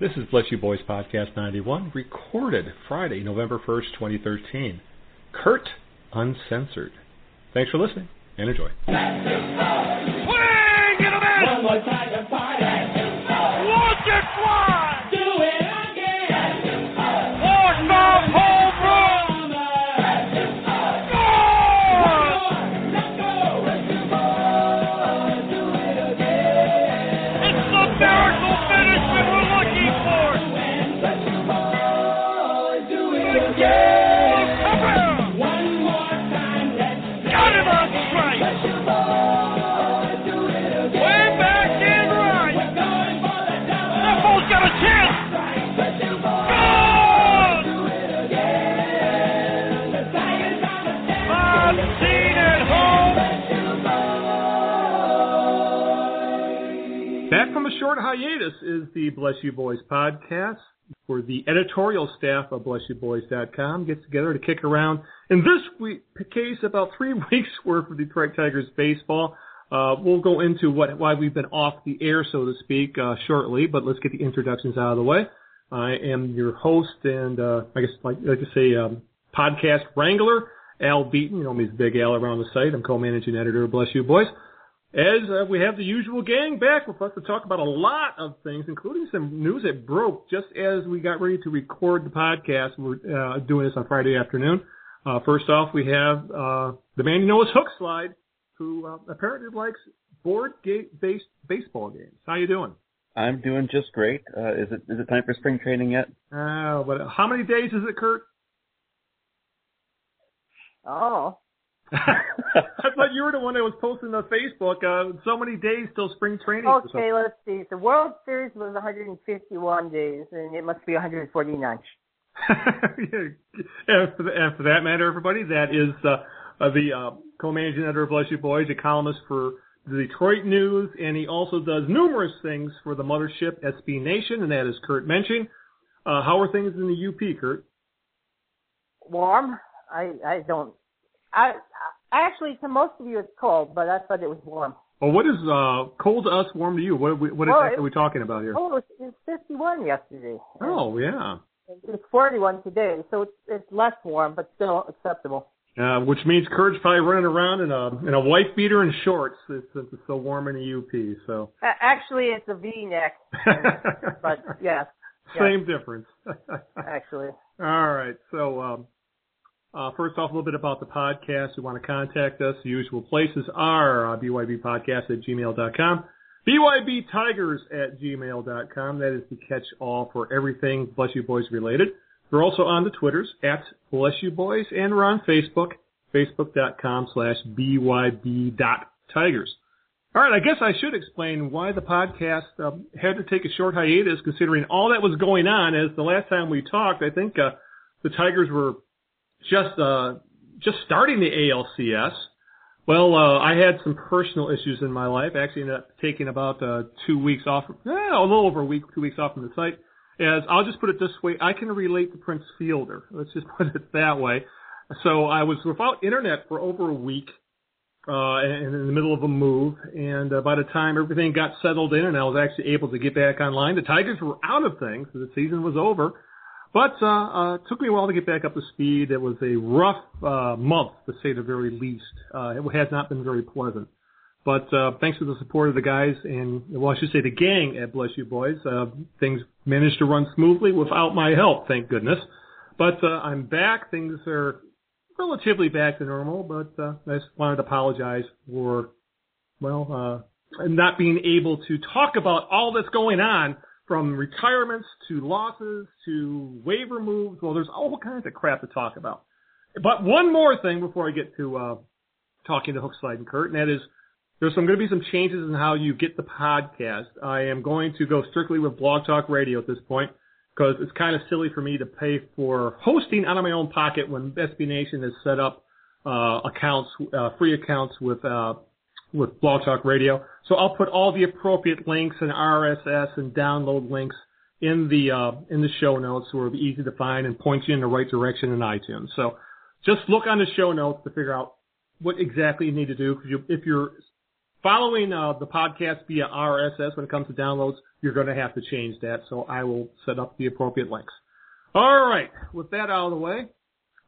This is Bless You Boys Podcast 91, recorded Friday, November 1st, 2013. Kurt Uncensored. Thanks for listening and enjoy. Swing! Get him in! Is the Bless You Boys podcast, where the editorial staff of BlessYouBoys.com gets together to kick around, in this week, case, about three weeks worth of Detroit Tigers baseball. Uh, we'll go into what why we've been off the air, so to speak, uh, shortly, but let's get the introductions out of the way. I am your host and, uh, I guess, like, like to say, um, podcast wrangler, Al Beaton. You know me as Big Al around the site. I'm co-managing editor of Bless You Boys. As uh, we have the usual gang back with us to talk about a lot of things, including some news that broke just as we got ready to record the podcast. We're uh, doing this on Friday afternoon. Uh, first off, we have uh, the man you know as Hook Slide, who uh, apparently likes board game based baseball games. How you doing? I'm doing just great. Uh, is it is it time for spring training yet? Uh, but how many days is it, Kurt? Oh, I thought you were the one that was posting on Facebook. Uh, so many days till spring training. okay. Let's see. The World Series was 151 days, and it must be 149. and, for the, and for that matter, everybody, that is uh, uh, the uh, co-managing editor of Bless You Boys, a columnist for the Detroit News, and he also does numerous things for the mothership SB Nation, and that is Kurt Mensching. Uh, how are things in the UP, Kurt? Warm. I I don't. I, I actually to most of you it's cold, but I thought it was warm. Well, what is uh, cold to us, warm to you? What, what Well, exactly it- are we talking about here? Oh, it was, it was 51 yesterday. Oh, yeah. It's 41 today, so it's it's less warm, but still acceptable. Uh, which means Kurt's probably running around in a in a wife beater and shorts since since it's so warm in the UP. So, A- actually, it's a V-neck, but yes, same difference. actually. All right. So, um, uh, first off, a little bit about the podcast. You want to contact us. The usual places are uh, bybpodcast at gmail.com, bybtigers at gmail.com. That is the catch all for everything Bless You Boys related. We're also on the Twitters at Bless You Boys, and we're on Facebook, facebook.com slash byb.tigers. All right, I guess I should explain why the podcast um, had to take a short hiatus, considering all that was going on. As the last time we talked, I think uh, the Tigers were just uh, just starting the ALCS. Well, uh, I had some personal issues in my life. I actually ended up taking about uh, two weeks off, eh, a little over a week, two weeks off from the site. As I'll just put it this way, I can relate to Prince Fielder. Let's just put it that way. So I was without internet for over a week uh, and in the middle of a move. And uh, by the time everything got settled in and I was actually able to get back online, the Tigers were out of things. The season was over. But uh, uh, took me a while to get back up to speed. It was a rough uh, month, to say the very least. Uh, it has not been very pleasant. But uh, thanks to the support of the guys and, well, I should say the gang at Bless You Boys, uh, things managed to run smoothly without my help, thank goodness. But uh, I'm back. Things are relatively back to normal, but uh, I just wanted to apologize for, well, uh, not being able to talk about all that's going on from retirements to losses to waiver moves. Well, there's all kinds of crap to talk about. But one more thing before I get to uh, talking to Hook Slide and Kurt, and that is there's some going to be some changes in how you get the podcast. I am going to go strictly with Blog Talk Radio at this point because it's kind of silly for me to pay for hosting out of my own pocket when SB Nation has set up uh, accounts, uh, free accounts with uh, with Blog Talk Radio. So I'll put all the appropriate links and RSS and download links in the uh, in the show notes, so it'll be easy to find and point you in the right direction in iTunes. So just look on the show notes to figure out what exactly you need to do. Because you, if you're following uh, the podcast via RSS when it comes to downloads, you're going to have to change that. So I will set up the appropriate links. All right. With that out of the way,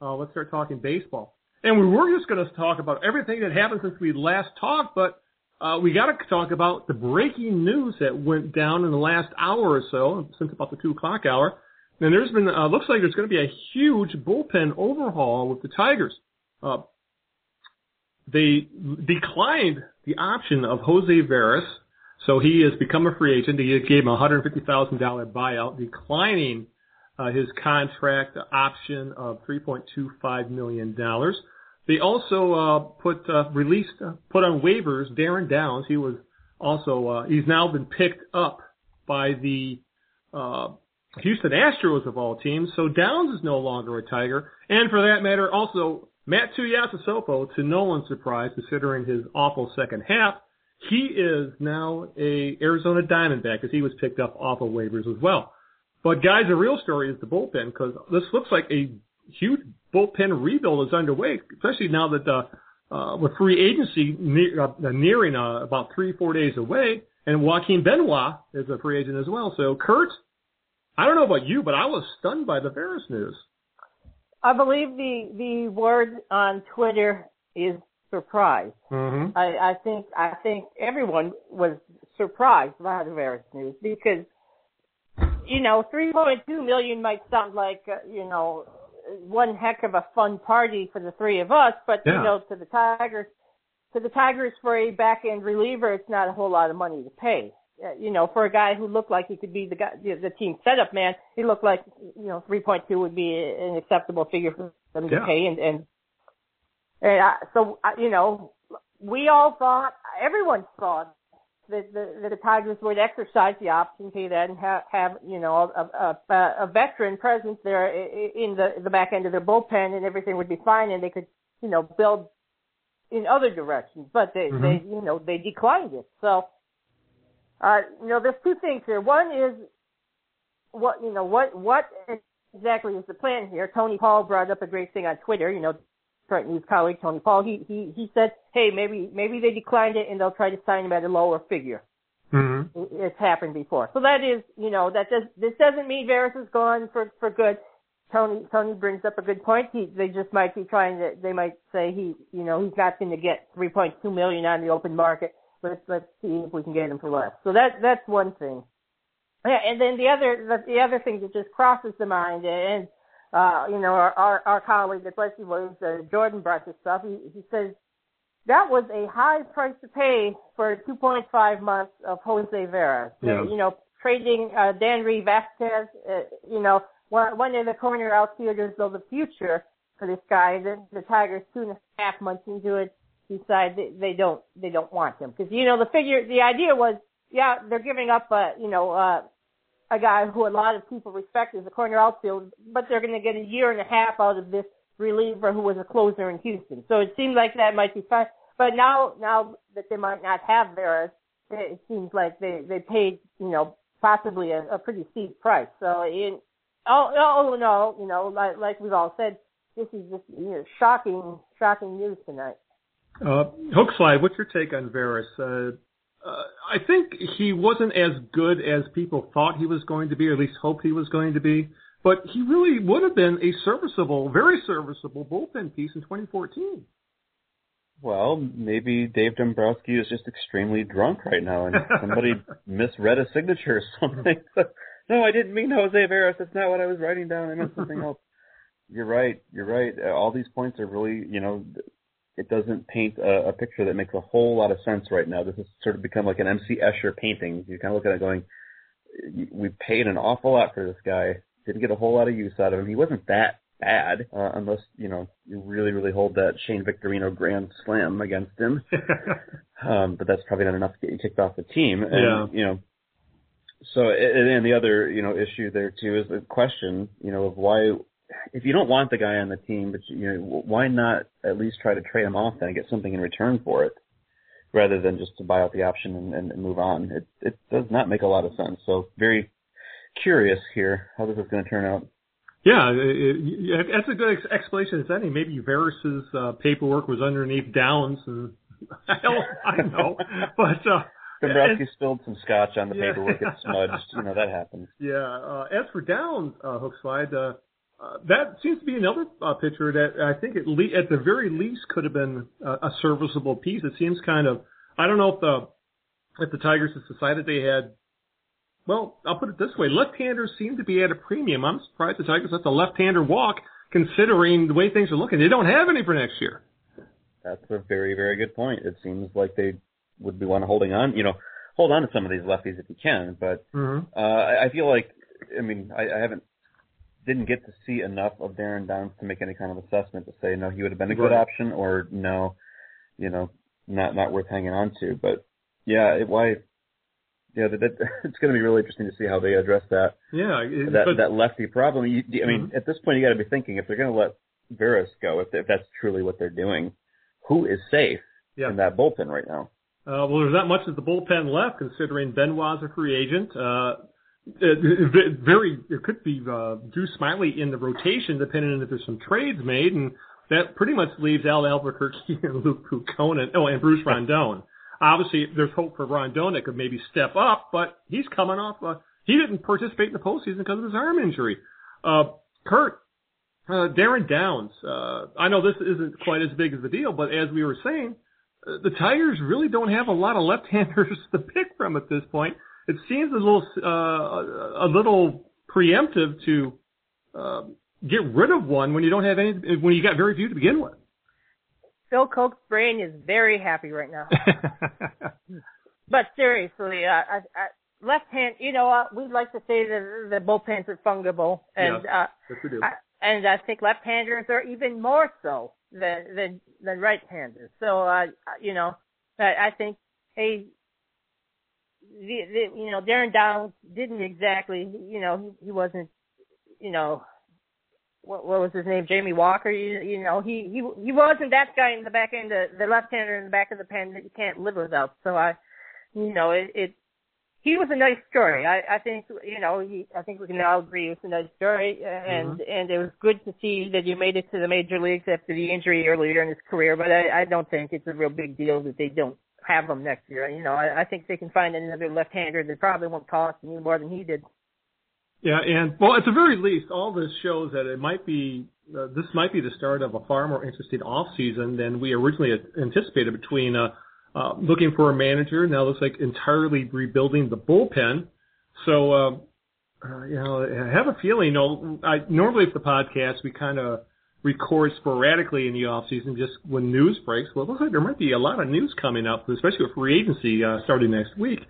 uh, let's start talking baseball. And we were just going to talk about everything that happened since we last talked, but uh, we got to talk about the breaking news that went down in the last hour or so, since about the two o'clock hour. And there's been, uh, looks like there's going to be a huge bullpen overhaul with the Tigers. Uh, they declined the option of Jose Veras, so he has become a free agent. They gave him a $150,000 buyout, declining uh, his contract option of $3.25 million. They also uh, put uh, released uh, put on waivers Darrin Downs. He was also uh, he's now been picked up by the uh, Houston Astros of all teams. So Downs is no longer a Tiger, and for that matter, also Matt Tuiasosopo, to no one's surprise, considering his awful second half, he is now a Arizona Diamondback as he was picked up off of waivers as well. But guys, the real story is the bullpen because this looks like a huge bullpen rebuild is underway, especially now that the, uh, with free agency near, uh, nearing uh, about three, four days away, and Joaquin Benoit is a free agent as well. So, Kurt, I don't know about you, but I was stunned by the Veras news. I believe the the word on Twitter is surprise. Mm-hmm. I, I think I think everyone was surprised by the Veras news because you know 3.2 million might sound like uh, you know one heck of a fun party for the three of us, but Yeah. you know to the Tigers to the Tigers for a back end reliever, it's not a whole lot of money to pay. Uh, you know, for a guy who looked like he could be the guy, the, the team setup man, he looked like you know 3.2 would be an acceptable figure for them to pay, and and, and I, so I, you know, we all thought, everyone thought that the, that the Tigers would exercise the option to that and have, have you know a, a, a, veteran presence there in the the back end of their bullpen, and everything would be fine, and they could you know build in other directions. But they Mhm. they you know they declined it. So uh, you know, there's two things here. One is what you know what what exactly is the plan here. Tony Paul brought up a great thing on Twitter. You know, News colleague Tony Paul. He he he said, hey, maybe maybe they declined it and they'll try to sign him at a lower figure. Mm-hmm. It's happened before. So that is, you know, that does this doesn't mean Veras is gone for for good. Tony Tony brings up a good point. He they just might be trying to they might say he you know he's not going to get 3.2 million on the open market. Let's let's see if we can get him for less. So that that's one thing. Yeah, and then the other the, the other thing that just crosses the mind and uh you know our our, our colleague at Wesley was uh, Jordan brought this up. He he says that was a high price to pay for 2.5 months of Jose Veras. Yeah. You know, trading uh, Danry Vasquez, uh, you know, one, one of the corner outfielders of the future for this guy. The, the Tigers, two and a half months into it, decide they, they don't they don't want him because you know the figure the idea was yeah they're giving up uh you know uh a guy who a lot of people respect as a corner outfield, but they're going to get a year and a half out of this reliever who was a closer in Houston. So it seemed like that might be fine. But now, now that they might not have theirs, it seems like they they paid you know possibly a, a pretty steep price. So in all in all, you know, like like we've all said, this is just you know shocking shocking news tonight. Uh, Hookslide, what's your take on Veras? Uh, uh, I think he wasn't as good as people thought he was going to be, or at least hoped he was going to be. But he really would have been a serviceable, very serviceable bullpen piece in 2014. Well, maybe Dave Dombrowski is just extremely drunk right now, and somebody misread a signature or something. no, I didn't mean Jose Veras. That's not what I was writing down. I meant something else. You're right. You're right. All these points are really, you know, it doesn't paint a, a picture that makes a whole lot of sense right now. This has sort of become like an MC Escher painting. You kind of look at it going, we paid an awful lot for this guy. Didn't get a whole lot of use out of him. He wasn't that bad, uh, unless you know you really, really hold that Shane Victorino grand slam against him. um, but that's probably not enough to get you kicked off the team. And, Yeah. You know. So and, and the other you know issue there too is the question you know of why if you don't want the guy on the team, but you know why not at least try to trade him off then and get something in return for it, rather than just to buy out the option and, and, and move on. It it does not make a lot of sense. So very curious here how this is going to turn out. Yeah, it, it, that's a good ex- explanation as any. Maybe Veras's uh, paperwork was underneath Downs, and Hell, I know, but uh, Dombrowski spilled some scotch on the Yeah. paperwork. It smudged. You know that happens. Yeah. Uh, as for Downs, uh, Hookslide, uh, uh, that seems to be another uh, pitcher that I think at, le- at the very least could have been a, a serviceable piece. It seems kind of I don't know if the if the Tigers have decided they had. Well, I'll put it this way: left-handers seem to be at a premium. I'm surprised the Tigers let the left-hander walk, considering the way things are looking. They don't have any for next year. That's a very, very good point. It seems like they would be one holding on. You know, hold on to some of these lefties if you can. But Mm-hmm. uh, I I feel like, I mean, I, I haven't didn't get to see enough of Darrin Downs to make any kind of assessment to say no, he would have been a good Right. option, or no, you know, not not worth hanging on to. But yeah, it, why? Yeah, that, that, it's going to be really interesting to see how they address that Yeah. it- that but- that lefty problem. You, I mean, Mhm. at this point, you got to be thinking if they're going to let Veras go, if, if that's truly what they're doing, who is safe Yeah. in that bullpen right now? Uh, well, there's not much of the bullpen left, considering Benoit's a free agent. Uh, very, it could be uh, Drew Smyly in the rotation, depending on if there's some trades made, and that pretty much leaves Al Albuquerque and Luke Putkonen. Oh, and Bruce Rondon. Obviously, there's hope for Rondon that could maybe step up, but he's coming off. Uh, he didn't participate in the postseason because of his arm injury. Uh, Kurt, uh, Darrin Downs. Uh, I know this isn't quite as big as a deal, but as we were saying, uh, the Tigers really don't have a lot of left-handers to pick from at this point. It seems a little uh, a little preemptive to uh, get rid of one when you don't have any when you got very few to begin with. Phil Coke's brain is very happy right now. But seriously, uh, I, I, left hand, you know, uh, we like to say that the bullpens are fungible, and uh, yes, we do. I, and I think left-handers are even more so than than, than right-handers. So, uh, you know, I, I think, hey, the, the, you know, Darrin Downs didn't exactly, you know, he, he wasn't, you know, what, what was his name, Jamie Walker. You, you know, he he he wasn't that guy in the back end, the, the left-hander in the back of the pen that you can't live without. So I, you know, it. it he was a nice story. I, I think you know. He, I think we can all agree it was a nice story, and mm-hmm. and it was good to see that you made it to the major leagues after the injury earlier in his career. But I, I don't think it's a real big deal that they don't have him next year. You know, I, I think they can find another left-hander that probably won't cost any more than he did. Yeah, and well, at the very least, all this shows that it might be uh, this might be the start of a far more interesting off season than we originally anticipated. Between uh, uh, looking for a manager, now looks like entirely rebuilding the bullpen. So, uh, uh, you know, I have a feeling. You know, I normally for the podcast we kind of record sporadically in the off season, just when news breaks. Well, it looks like there might be a lot of news coming up, especially with free agency uh, starting next week,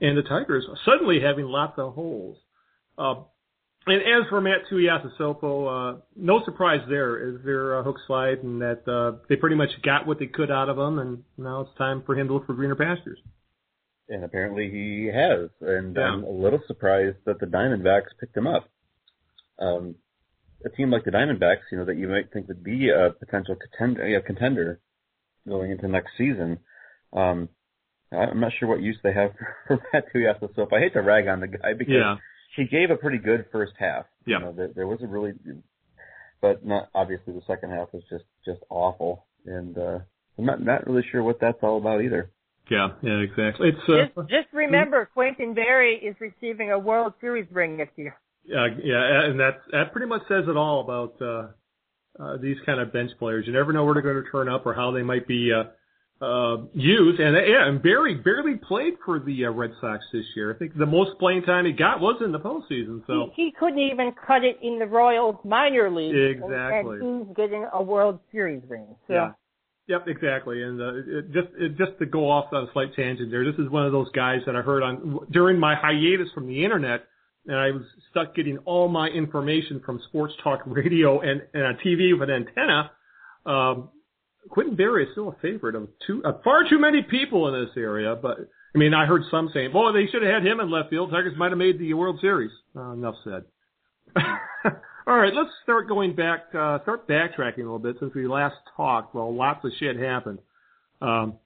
and the Tigers suddenly having lots of holes. Uh, and as for Matt Tuiasosopo, uh, no surprise there. Is there a hook slide and that uh, they pretty much got what they could out of him, and now it's time for him to look for greener pastures. And apparently he has. And Yeah. I'm a little surprised that the Diamondbacks picked him up. Um, a team like the Diamondbacks, you know, that you might think would be a potential contender, yeah, contender going into next season. Um, I'm not sure what use they have for Matt Tuiasosopo. I hate to rag on the guy because Yeah, he gave a pretty good first half. Yeah. You know, there, there was a really, but not obviously the second half was just just awful, and uh, I'm not not really sure what that's all about either. yeah, yeah, exactly. It's uh, Just, just remember, Quintin Berry is receiving a World Series ring this year. Yeah, yeah, and that that pretty much says it all about uh, uh, these kind of bench players. You never know where they're going to turn up or how they might be uh, uh, used. And yeah, and Berry barely played for the uh, Red Sox this year. I think the most playing time he got was in the postseason. So He, he couldn't even cut it in the Royals minor league. and- Exactly. And, he's getting a World Series ring. So. yeah. Yep, exactly. And uh, it just it, just to go off on a slight tangent there, this is one of those guys that I heard on during my hiatus from the internet, and I was stuck getting all my information from sports talk radio and, and on TV with an antenna. Um, Quintin Berry is still a favorite of two, uh, far too many people in this area. But I mean, I heard some saying, "Well, they should have had him in left field. Tigers might have made the World Series." Uh, enough said. All right, let's start going back, uh, start backtracking a little bit since we last talked. Well, lots of shit happened. Um,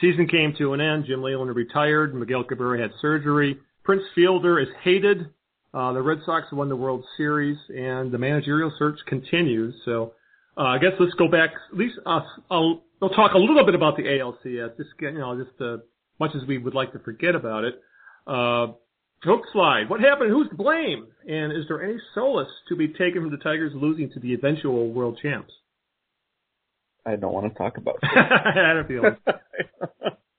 season came to an end. Jim Leyland retired. Miguel Cabrera had surgery. Prince Fielder is hated. Uh, the Red Sox won the World Series, and the managerial search continues. So, uh, I guess let's go back at least a, a we'll talk a little bit about the ALCS, just you know, just uh, much as we would like to forget about it. Uh, hook slide. What happened? Who's to blame? And is there any solace to be taken from the Tigers losing to the eventual world champs? I don't want to talk about it. I had a feeling.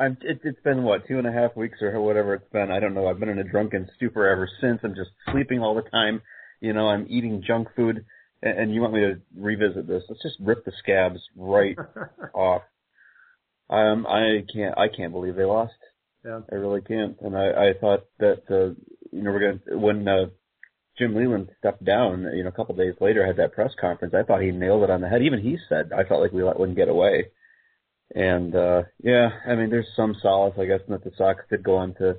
I'm, it, it's been what two and a half weeks or whatever it's been. I don't know. I've been in a drunken stupor ever since. I'm just sleeping all the time. You know, I'm eating junk food, and, and you want me to revisit this? Let's just rip the scabs right off. Um, I can't. I can't believe they lost. Yeah. I really can't. And I, I thought that uh, you know we're gonna when uh, Jim Leyland stepped down, you know, a couple days later had that press conference. I thought he nailed it on the head. Even he said I felt like we let one get away. And uh yeah, I mean, there's some solace, I guess, in that the Sox did go on to,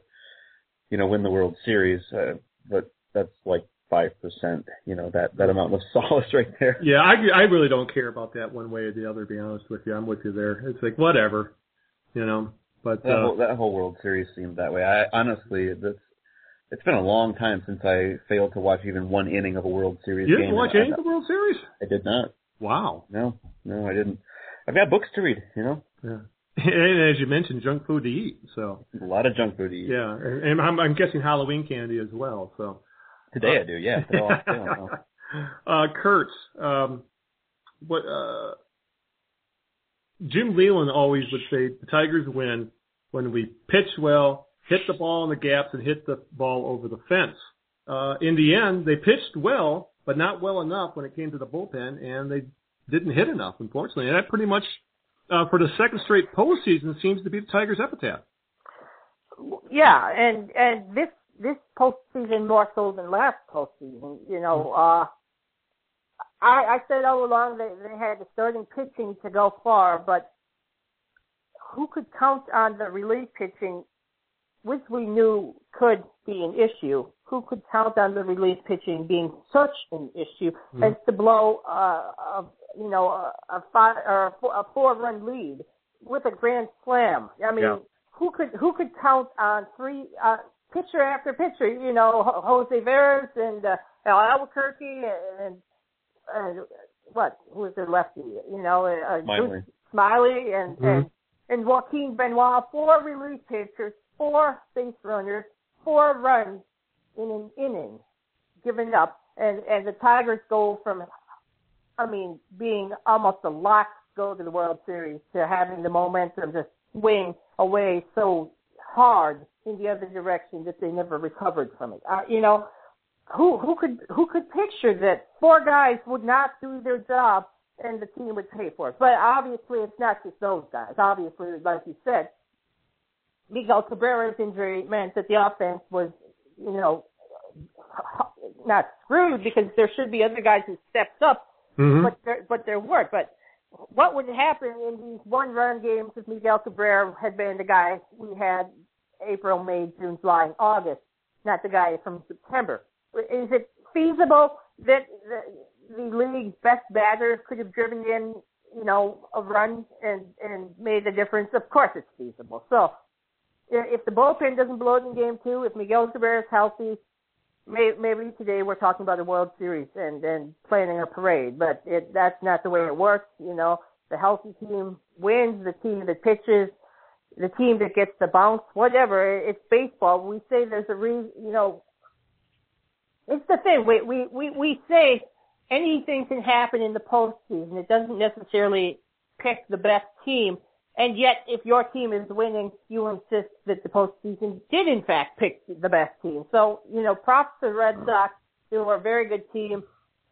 you know, win the World Series, uh, but that's like five percent. You know, that that amount of solace right there. Yeah, I, I really don't care about that one way or the other. To be honest with you, I'm with you there. It's like whatever, you know. But That uh, whole, that whole World Series seemed that way. I honestly, that's it's been a long time since I failed to watch even one inning of a World Series you didn't watch any of the World Series? I did not. Wow. No, no, I didn't. I've got books to read. You know, Yeah. And as you mentioned, junk food to eat. So a lot of junk food to eat. yeah, and I'm, I'm guessing Halloween candy as well. So Today I do. Yeah. Today I'll- today I'll- uh, Kurt, um, what uh, Jim Leyland always would say: the Tigers win when we pitch well, hit the ball in the gaps, and hit the ball over the fence. Uh, in the end, they pitched well, but not well enough when it came to the bullpen, and they didn't hit enough, unfortunately. And that pretty much, uh, for the second straight postseason, seems to be the Tigers' epitaph. Yeah, and and this this postseason more so than last postseason. You know, uh, I I said all along that they had the starting pitching to go far, but who could count on the relief pitching, which we knew could be an issue? Who could count on the relief pitching being such an issue Mhm. as to blow uh, a you know a, a five or a four, a four run lead with a grand slam? I mean Yeah. who could who could count on three uh, pitcher after pitcher? You know, Jose Veras and uh, Albuquerque and, and what? Who was their lefty? You know, uh, Smyly. Smyly and Mhm. and and Joaquin Benoit. Four relief pitchers, four base runners, four runs in an inning given up, and and the Tigers go from, I mean, being almost a lock to go to the World Series to having the momentum just swing away so hard in the other direction that they never recovered from it. Uh, you know, who who could who could picture that four guys would not do their job and the team would pay for it? But obviously, it's not just those guys. Obviously, like you said, Miguel Cabrera's injury meant that the offense was, you know, not screwed because there should be other guys who stepped up Mm-hmm. but there, but there weren't. But what would happen in these one-run games if Miguel Cabrera had been the guy we had April, May, June, July, and August, not the guy from September? Is it feasible that the, the league's best batter could have driven in, you know, a run and and made a difference? Of course, it's feasible. So. If the bullpen doesn't blow it in game two, if Miguel Cabrera is healthy, May- maybe today we're talking about a World Series and and planning a parade, but it, that's not the way it works. You know, the healthy team wins, the team that pitches, the team that gets the bounce, whatever. It's baseball. We say there's a reason. You know, it's the thing. We we we we say anything can happen in the postseason. It doesn't necessarily pick the best team. And yet, if your team is winning, you insist that the postseason did in fact pick the best team. So, you know, props to the Red Sox. They were a very good team.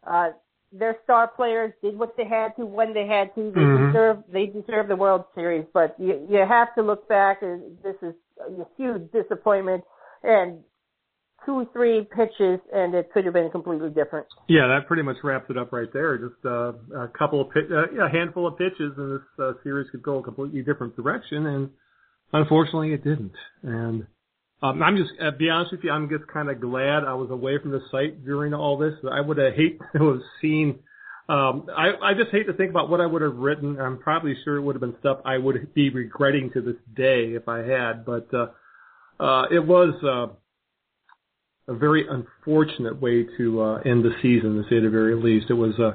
Uh, their star players did what they had to when they had to. They Mhm. deserve they deserve the World Series. But you you have to look back and this is a huge disappointment and two or three pitches and it could have been completely different. Yeah, that pretty much wraps it up right there. Just uh, a couple of pit, uh, a handful of pitches, and this uh, series could go a completely different direction. And unfortunately, it didn't. And um, I'm just, uh, be honest with you, I'm just kind of glad I was away from the site during all this. I would have hate to have seen. Um, I, I just hate to think about what I would have written. I'm probably sure it would have been stuff I would be regretting to this day if I had. But uh, uh, it was. Uh, a very unfortunate way to uh, end the season, to say the very least. It was uh,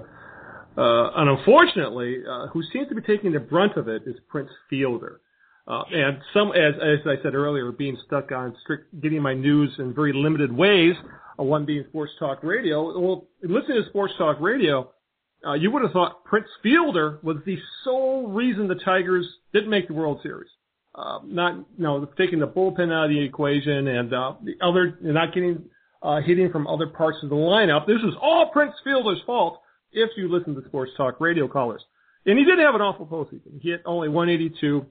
Uh, and unfortunately, uh, who seems to be taking the brunt of it is Prince Fielder. Uh, and some, as, as I said earlier, being stuck on strict, getting my news in very limited ways, uh, one being Sports Talk Radio. Well, listening to Sports Talk Radio, uh, you would have thought Prince Fielder was the sole reason the Tigers didn't make the World Series. Uh, not, you know, taking the bullpen out of the equation and, uh, the other, not getting, uh, hitting from other parts of the lineup. This was all Prince Fielder's fault if you listen to Sports Talk Radio callers. And he did have an awful postseason. He hit only 182,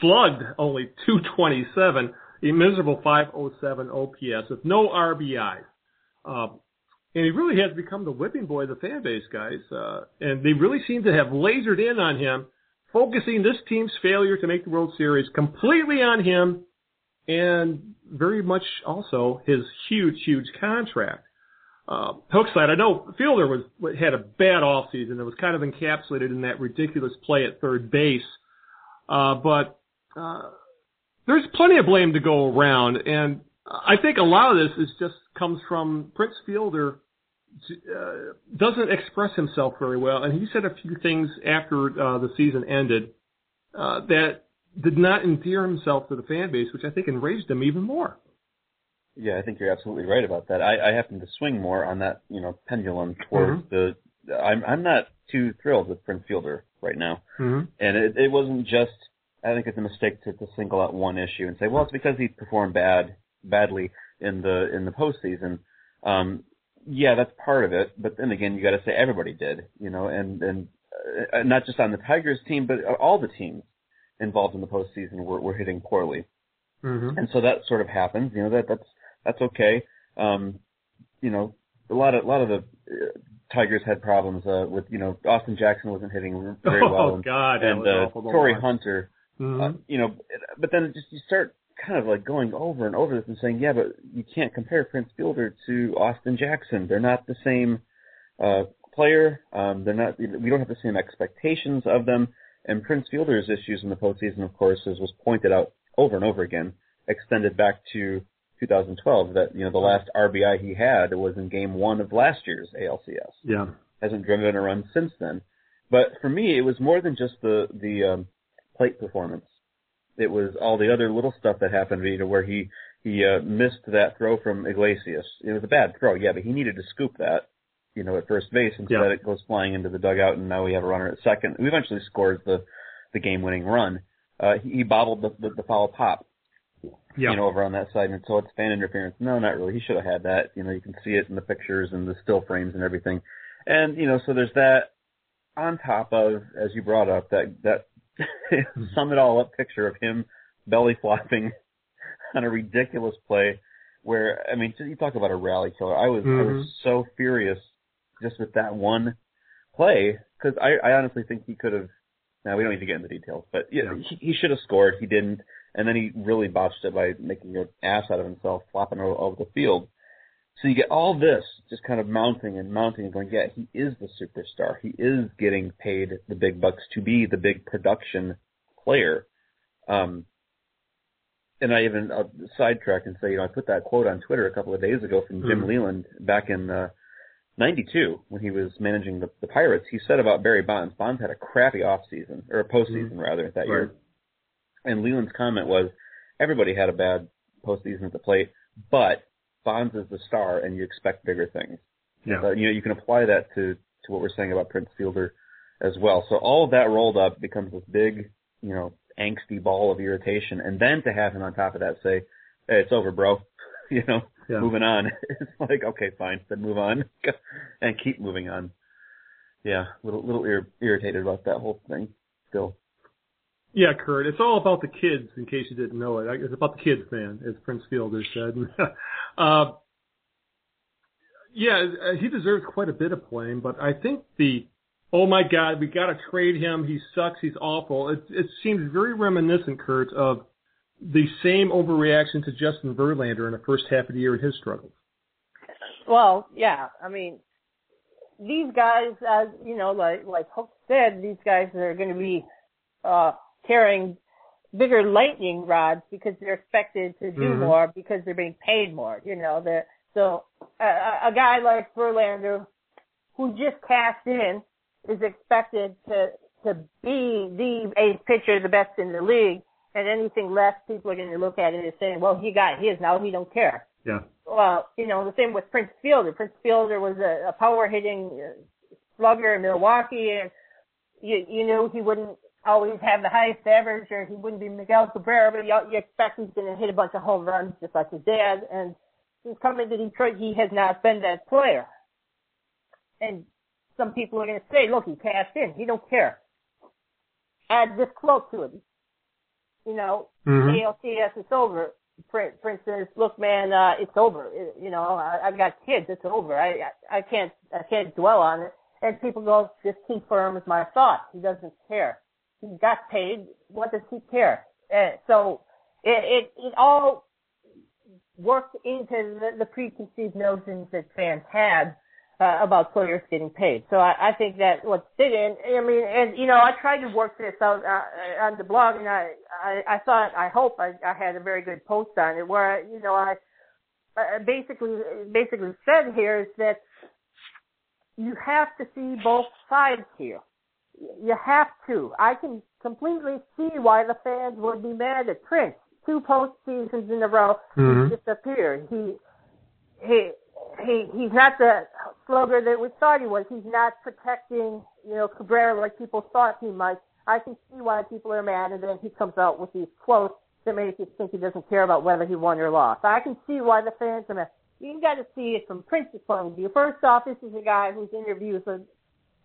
slugged only 227, a miserable 507 OPS with no RBI. Uh, and he really has become the whipping boy of the fan base, guys. Uh, and they really seem to have lasered in on him, focusing this team's failure to make the World Series completely on him and very much also his huge, huge contract. Uh, Hookslide, I know Fielder was had a bad off season. It was kind of encapsulated in that ridiculous play at third base. Uh, but uh, there's plenty of blame to go around, and I think a lot of this is just comes from Prince Fielder uh, doesn't express himself very well, and he said a few things after uh, the season ended uh, that did not endear himself to the fan base, which I think enraged him even more. Yeah, I think you're absolutely right about that. I, I happen to swing more on that, you know, pendulum towards Mhm. the. I'm I'm not too thrilled with Prince Fielder right now, Mm-hmm. and it, it wasn't just. I think it's a mistake to, to single out one issue and say, well, it's because he performed bad badly in the in the postseason. Um, yeah, that's part of it, but then again, you got to say everybody did, you know, and and uh, not just on the Tigers team, but all the teams involved in the postseason were, were hitting poorly. Mm-hmm. and so that sort of happens. You know that that's that's okay. Um, you know, a lot of a lot of the uh, Tigers had problems uh, with you know Austin Jackson wasn't hitting very well, oh and, God, and uh, Torii. Hunter. Mhm. Uh, you know, but then just you start kind of like going over and over this and saying, yeah, but you can't compare Prince Fielder to Austin Jackson. They're not the same uh, player. Um, they're not. We don't have the same expectations of them. And Prince Fielder's issues in the postseason, of course, as was pointed out over and over again, extended back to 2012. That you know the last RBI he had was in Game One of last year's ALCS. yeah. Hasn't driven in a run since then. But for me, it was more than just the the um, plate performance. It was all the other little stuff that happened, know, where he he uh, missed that throw from Iglesias. It was a bad throw, yeah, but he needed to scoop that, you know, at first base instead Yeah. it goes flying into the dugout, and now we have a runner at second. We eventually scores the the game winning run. Uh, he, he bobbled the, the the foul pop, Yeah. you know, over on that side, and so it's fan interference. No, not really. He should have had that. You know, you can see it in the pictures and the still frames and everything. And you know, so there's that on top of, as you brought up, that that sum it all up picture of him belly flopping on a ridiculous play. Where I mean, you talk about a rally killer. I was I Mhm. was so furious just with that one play because I, I honestly think he could have. Now we don't need to get into details, but yeah, Yeah. he, he should have scored. He didn't, and then he really botched it by making an ass out of himself, flopping all over the field. So you get all this just kind of mounting and mounting and going, yeah, he is the superstar. He is getting paid the big bucks to be the big production player. Um, and I even uh, sidetrack and say, you know, I put that quote on Twitter a couple of days ago from Jim Mhm. Leyland back in uh, '92 when he was managing the, the Pirates. He said about Barry Bonds, Bonds had a crappy off season or a postseason rather that year. And Leyland's comment was, everybody had a bad postseason at the plate, but Bonds is the star, and you expect bigger things. Yeah. Uh, you know, you can apply that to to what we're saying about Prince Fielder as well. So all of that rolled up becomes this big, you know, angsty ball of irritation, and then to have him on top of that say, "Hey, it's over, bro," you know, Yeah. moving on. it's like, okay, fine, then move on and keep moving on. Yeah, little little ir- irritated about that whole thing still. Yeah, Kurt. It's all about the kids. In case you didn't know it, it's about the kids, man, as Prince Fielder said. Uh, yeah, he deserves quite a bit of blame, but I think the oh my God, we got to trade him. He sucks. He's awful. It it seems very reminiscent, Kurt, of the same overreaction to Justin Verlander in the first half of the year in his struggles. Well, yeah. I mean, these guys, as you know, like like Hook said, these guys are going to be uh, carrying bigger lightning rods because they're expected to do Mhm. more because they're being paid more. You know, they're, so a, a a guy like Verlander, who just cashed in is expected to to be the ace pitcher, the best in the league, and anything less, people are going to look at it as saying, well, he got his, now he don't care. Yeah. Well, you know, the same with Prince Fielder. Prince Fielder was a, a power hitting uh, slugger in Milwaukee, and you you knew he wouldn't always have the highest average, or he wouldn't be Miguel Cabrera, but you, you expect he's going to hit a bunch of home runs just like his dad. And since coming to Detroit, he has not been that player. And some people are going to say, look, he cashed in. He don't care. Add this quote to it. You know, Mhm. ALCS is over. For, for instance, look, man, uh, it's over. It- you know, I, I've got kids. It's over. I, I I can't I can't dwell on it. And people go, this confirms my thought. He doesn't care. He got paid. What does he care? And so it it, it all worked into the, the preconceived notions that fans had uh, about players getting paid. So I, I think that what did in, I mean, and you know, I tried to work this out uh, on the blog, and I, I, I thought, I hope I, I had a very good post on it, where you know, I uh, basically basically said here is that you have to see both sides here. You have to. I can completely see why the fans would be mad at Prince. Two postseasons in a row, Mhm. he disappeared. He he he he's not the slugger that we thought he was. He's not protecting, you know, Cabrera like people thought he might. I can see why people are mad, and then he comes out with these quotes that make you think he doesn't care about whether he won or lost. I can see why the fans are mad. You got to see it from Prince's point of view. First off, this is a guy whose interviews are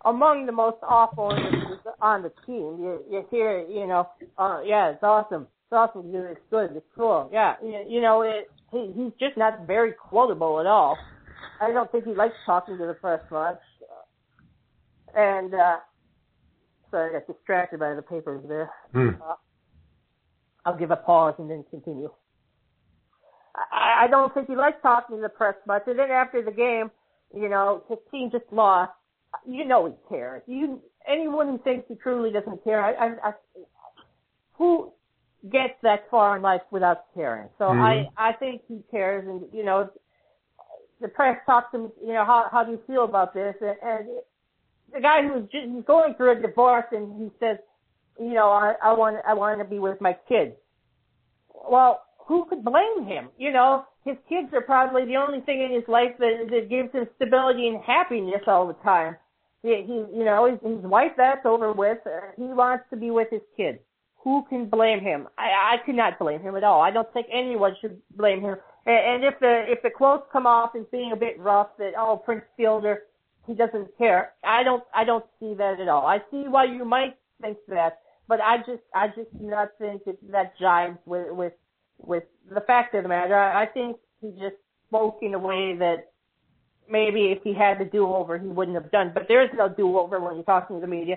among the most awful on the team. You, you hear, you know, uh, yeah, it's awesome. It's awesome. dude. It's good. It's cool. Yeah, you, you know, it, he, he's just not very quotable at all. I don't think he likes talking to the press much. And, uh, sorry, I got distracted by the papers there. Hmm. I'll give a pause and then continue. I, I don't think he likes talking to the press much. And then after the game, you know, his team just lost. You know he cares. You anyone who thinks he truly doesn't care, I, I, I who gets that far in life without caring? So Mhm. I, I think he cares, and you know, the press talks to him. You know, how how do you feel about this? And, and the guy who's just, he's going through a divorce, and he says, you know, I, I want I want to be with my kids. Well, who could blame him? You know, his kids are probably the only thing in his life that, that gives him stability and happiness all the time. He, he you know, his, his wife that's over with. Uh, he wants to be with his kids. Who can blame him? I, I could not blame him at all. I don't think anyone should blame him. And, and if the if the quotes come off as being a bit rough, that oh Prince Fielder, he doesn't care. I don't I don't see that at all. I see why you might think that, but I just I just do not think that that jives with with with the fact of the matter. I, I think he just spoke in a way that maybe if he had the do over he wouldn't have done. But there is no do over when you're talking to the media.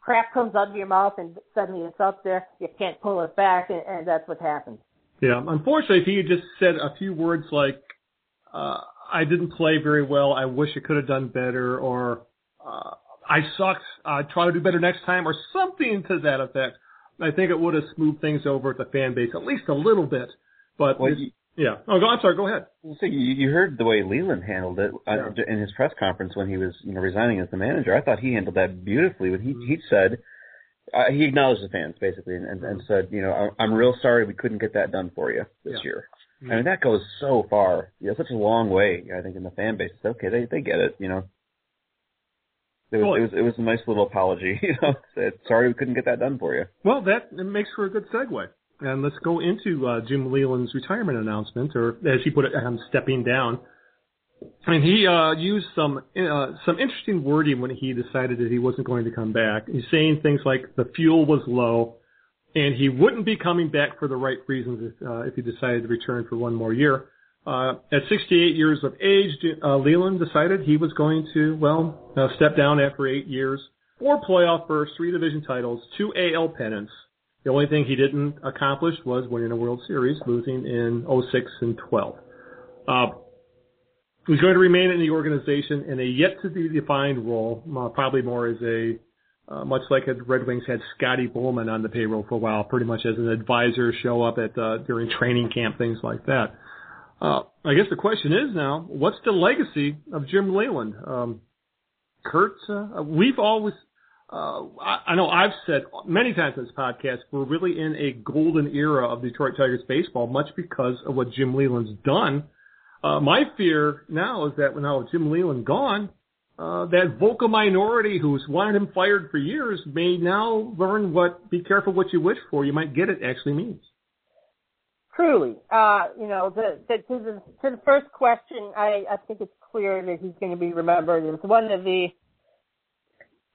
Crap comes out of your mouth and suddenly it's up there. You can't pull it back, and, and that's what happens. Yeah, unfortunately, if he had just said a few words like, uh, "I didn't play very well. I wish I could have done better," or uh, "I sucked. Uh, try to do better next time," or something to that effect, I think it would have smoothed things over at the fan base at least a little bit. But Well, you- yeah, oh, go, I'm sorry. Go ahead. So you, you heard the way Leyland handled it uh, Yeah. in his press conference when he was, you know, resigning as the manager. I thought he handled that beautifully. When he Mm-hmm. he said, uh, he acknowledged the fans basically, and, and, and said, you know, "I- I'm real sorry we couldn't get that done for you this Yeah. year. I mean, that goes so far. You know, such a long way. I think in the fan base, it's okay. They they get it. You know. It was, Well- it was it was a nice little apology, you know. Said, Sorry we couldn't get that done for you. Well, that makes for a good segue. And let's go into uh, Jim Leyland's retirement announcement, or as he put it, I'm stepping down. And he uh, used some uh, some interesting wording when he decided that he wasn't going to come back. He's saying things like the fuel was low, and he wouldn't be coming back for the right reasons if, uh, if he decided to return for one more year. Uh, at 68 years of age, uh, Leyland decided he was going to, well, uh, step down after eight years, four playoff berths, three division titles, two AL pennants. The only thing he didn't accomplish was winning a World Series, losing in 06 and 12. Uh, he's going to remain in the organization in a yet to be defined role, uh, probably more as a, uh, much like the Red Wings had Scotty Bowman on the payroll for a while, pretty much as an advisor, show up at uh, during training camp, things like that. Uh, I guess the question is now, what's the legacy of Jim Leyland? Um, Kurt, uh, we've always, uh, I, I know I've said many times in this podcast, we're really in a golden era of Detroit Tigers baseball, much because of what Jim Leyland's done. Uh, my fear now is that now with Jim Leyland gone, uh, that vocal minority who's wanted him fired for years may now learn what be careful what you wish for. You might get it actually means. Truly, uh, you know, the, the, to the to the first question, I, I think it's clear that he's going to be remembered as one of the.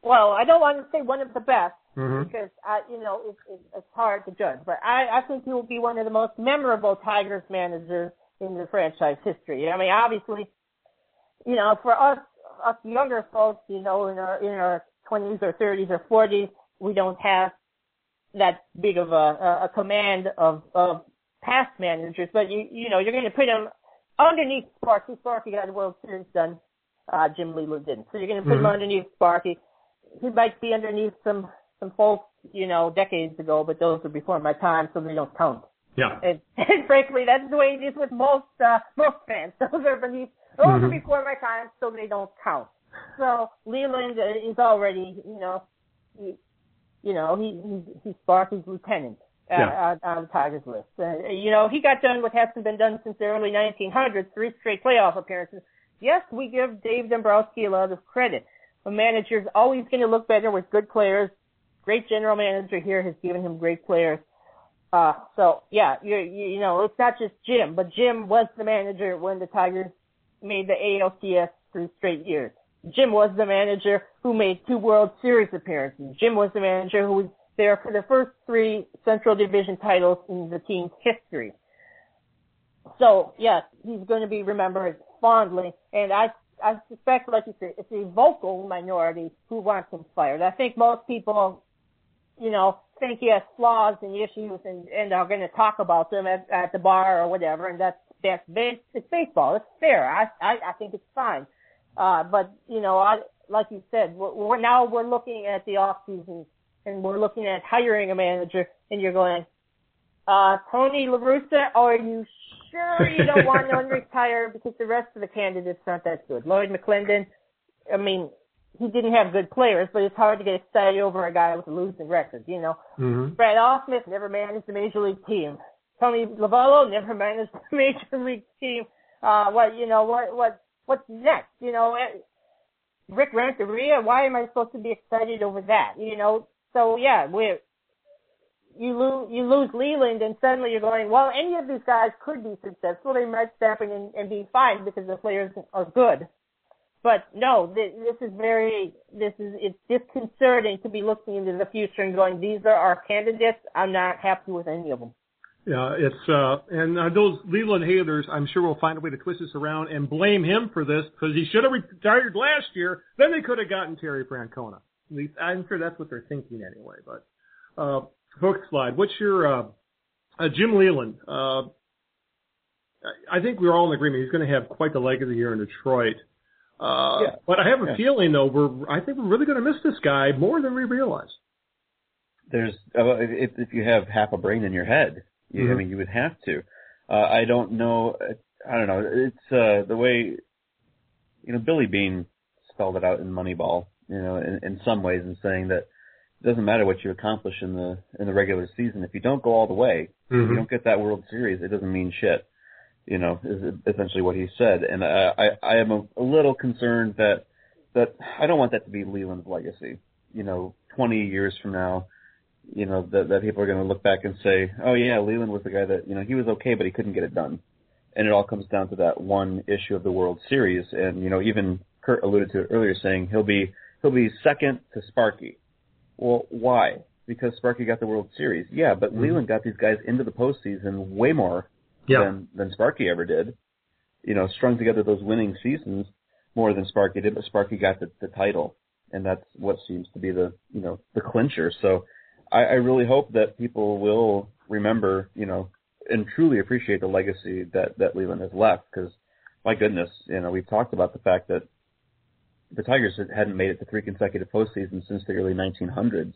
Well, I don't want to say one of the best Mm-hmm. because I, you know, it's, it's, it's hard to judge, but I, I think he will be one of the most memorable Tigers managers in the franchise history. I mean, obviously, you know, for us us younger folks, you know, in our in our twenties or thirties or forties, we don't have that big of a, a, a command of, of past managers, but you you know, you're going to put him underneath Sparky. Sparky got the World Series done. Uh, Jim Leyland didn't. So you're going to put him Mhm. underneath Sparky. He might be underneath some some folks, you know, decades ago, but those were before my time, so they don't count. Yeah. And, and frankly, that's the way it is with most uh, most fans. Those are beneath, those are Mhm. before my time, so they don't count. So Leyland uh, is already, you know, he, you know, he he's, he's Sparky's lieutenant uh, Yeah. on, on the Tigers list. Uh, you know, he got done what hasn't been done since the early 1900s, three straight playoff appearances. Yes, we give Dave Dombrowski a lot of credit. A manager's always going to look better with good players. Great general manager here has given him great players. Uh, so yeah, you, you know, it's not just Jim, but Jim was the manager when the Tigers made the ALCS three straight years. Jim was the manager who made two World Series appearances. Jim was the manager who was there for the first three Central Division titles in the team's history. So yes, he's going to be remembered fondly, and I I suspect, like you said, it's a vocal minority who wants him fired. I think most people, you know, think he has flaws and issues, and and are going to talk about them at, at the bar or whatever, and that's that's base, it's baseball. It's fair. I I, I think it's fine. Uh, but you know, I like you said, we're, we're now we're looking at the off season and we're looking at hiring a manager, and you're going, uh, Tony La Russa, are you sure you don't want to retire because the rest of the candidates aren't that good? Lloyd McClendon, I mean, he didn't have good players, but it's hard to get excited over a guy with a losing record, you know. Mm-hmm. Brad Ausmus never managed a major league team. Tony Lovullo never managed a major league team. Uh, what, you know, what, what, what's next? You know, eh, Rick Renteria, why am I supposed to be excited over that? You know, so yeah, we're, you lose, you lose Leyland and suddenly you're going, well, any of these guys could be successful. They might step in and, and be fine because the players are good. But no, th- this is very, this is, it's disconcerting to be looking into the future and going, these are our candidates. I'm not happy with any of them. Yeah, it's uh, and uh, those Leyland haters, I'm sure will find a way to twist this around and blame him for this because he should have retired last year. Then they could have gotten Terry Francona. At least I'm sure that's what they're thinking anyway. But uh, hook slide. What's your uh, uh, Jim Leyland? Uh, I- I think we're all in agreement. He's going to have quite a leg of the legacy here in Detroit. Uh, Yeah. But I have a Yeah. feeling though we're I think we're really going to miss this guy more than we realize. There's uh, if if you have half a brain in your head, you, I Mhm. mean, you would have to. Uh, I don't know. I don't know. It's uh, the way you know Billy Beane spelled it out in Moneyball. You know, in, in some ways, in saying that it doesn't matter what you accomplish in the in the regular season if you don't go all the way, if you mm-hmm. don't get that World Series, it doesn't mean shit. You know, is essentially what he said, and I I, I am a, a little concerned that that I don't want that to be Leyland's legacy. You know, 20 years from now, you know that that people are going to look back and say, oh yeah, Leyland was the guy that you know he was okay, but he couldn't get it done, and it all comes down to that one issue of the World Series, and you know even Kurt alluded to it earlier, saying he'll be he'll be second to Sparky. Well, why? Because Sparky got the World Series. Yeah, but Mhm. Leyland got these guys into the postseason way more than than Sparky ever did. You know, strung together those winning seasons more than Sparky did, but Sparky got the, the title, and that's what seems to be the you know the clincher. So I, I really hope that people will remember, you know, and truly appreciate the legacy that that Leyland has left. Because my goodness, you know, we've talked about the fact that the Tigers hadn't made it to three consecutive postseasons since the early 1900s.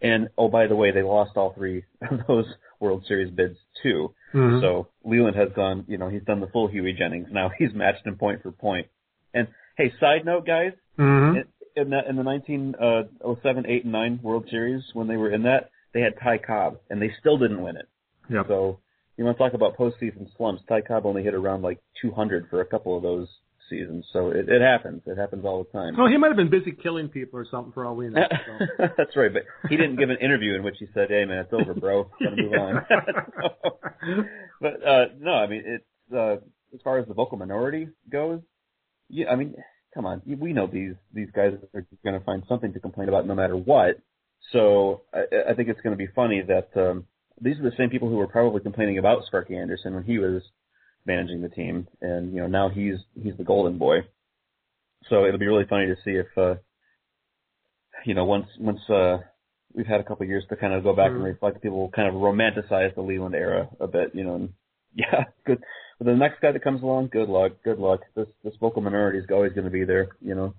And oh, by the way, they lost all three of those World Series bids too. Mhm. So Leyland has gone, you know, he's done the full Hughie Jennings. Now he's matched him point for point. And hey, side note, guys, Mm-hmm. In, in that in the 1907, 8, and 9 World Series when they were in that, they had Ty Cobb, and they still didn't win it. Yep. So you want to talk about postseason slumps? Ty Cobb only hit around like 200 for a couple of those seasons. So it, it happens. It happens all the time. Oh, he might have been busy killing people or something for all we know. So. That's right, but he didn't give an interview in which he said, "Hey, man, it's over, bro. Gotta move on." but uh no, I mean, it's uh as far as the vocal minority goes. Yeah, I mean, come on, we know these these guys are going to find something to complain about no matter what. So I, I think it's going to be funny that um these are the same people who were probably complaining about Sparky Anderson when he was managing the team, and you know now he's he's the golden boy. So it'll be really funny to see if uh you know once once uh we've had a couple of years to kind of go back and Mhm. reflect, people will kind of romanticize the Leyland era a bit, you know. And yeah, good. But the next guy that comes along, good luck, good luck. This this vocal minority is always going to be there, you know.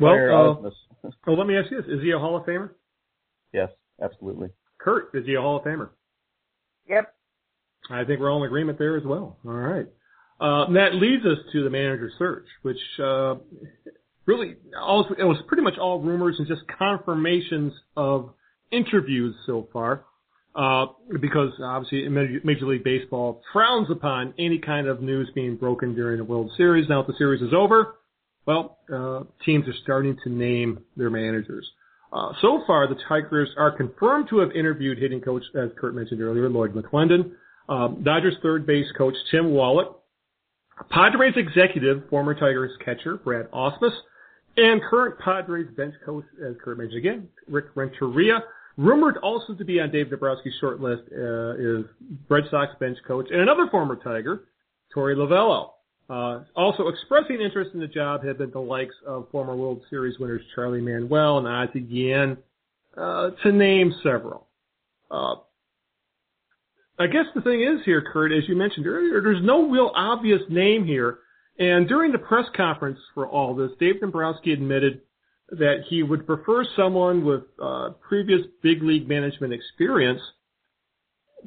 Well, uh, Ausmus. well, let me ask you this: Is he a Hall of Famer? yes, absolutely. Kurt, is he a Hall of Famer? Yep. I think we're all in agreement there as well. All right. Uh, and that leads us to the manager search, which uh, really all, it was pretty much all rumors and just confirmations of interviews so far. Uh, because obviously Major League Baseball frowns upon any kind of news being broken during the World Series. Now that the series is over, well, uh, teams are starting to name their managers. Uh, so far, the Tigers are confirmed to have interviewed hitting coach, as Kurt mentioned earlier, Lloyd McClendon, um, Dodgers third base coach Tim Wallach, Padres executive, former Tigers catcher Brad Ausmus, and current Padres bench coach, as Kurt mentioned again, Rick Renteria. Rumored also to be on Dave Dombrowski's short list uh, is Red Sox bench coach and another former Tiger, Torey Lovullo. Uh, also expressing interest in the job have been the likes of former World Series winners Charlie Manuel and Ozzie Guillen, uh, to name several. Uh, I guess the thing is here, Kurt, as you mentioned earlier, there's no real obvious name here. And during the press conference for all this, Dave Dombrowski admitted that he would prefer someone with uh, previous big league management experience.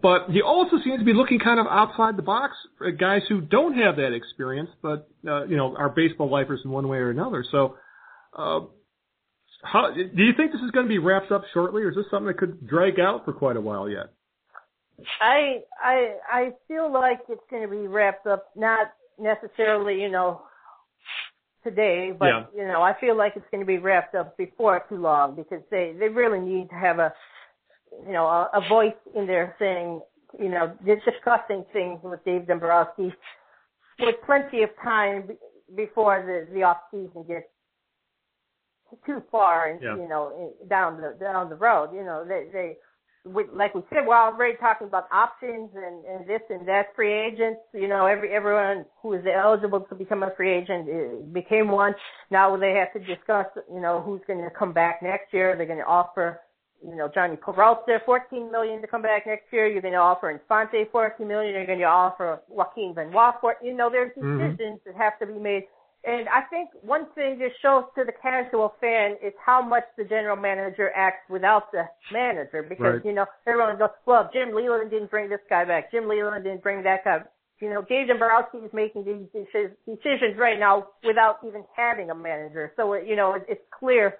But he also seems to be looking kind of outside the box for guys who don't have that experience, but uh, you know are baseball lifers in one way or another. So, uh, how do you think this is going to be wrapped up shortly, or is this something that could drag out for quite a while yet? I I I feel like it's going to be wrapped up, not necessarily, you know, today, but Yeah. you know, I feel like it's going to be wrapped up before too long because they they really need to have a, you know, a, a voice in there saying, you know, just discussing things with Dave Dombrowski with plenty of time be- before the the off season gets too far and Yeah. you know eh, down the down the road. You know, they they we, like we said, we're already talking about options and, and this and that free agents. You know, every everyone who is eligible to become a free agent uh, became one. Now they have to discuss, you know, who's going to come back next year. They're going to offer, you know, Jhonny Peralta 14 million to come back next year. You're going to offer Infante 14 million. You're going to offer Joaquin Benoit for. You know, there's Mhm. decisions that have to be made. And I think one thing this shows to the casual fan is how much the general manager acts without the manager because, Right. you know, everyone goes, well, Jim Leyland didn't bring this guy back. Jim Leyland didn't bring that guy. You know, Dave Dombrowski is making these deci- decisions right now without even having a manager. So, it- you know, it's clear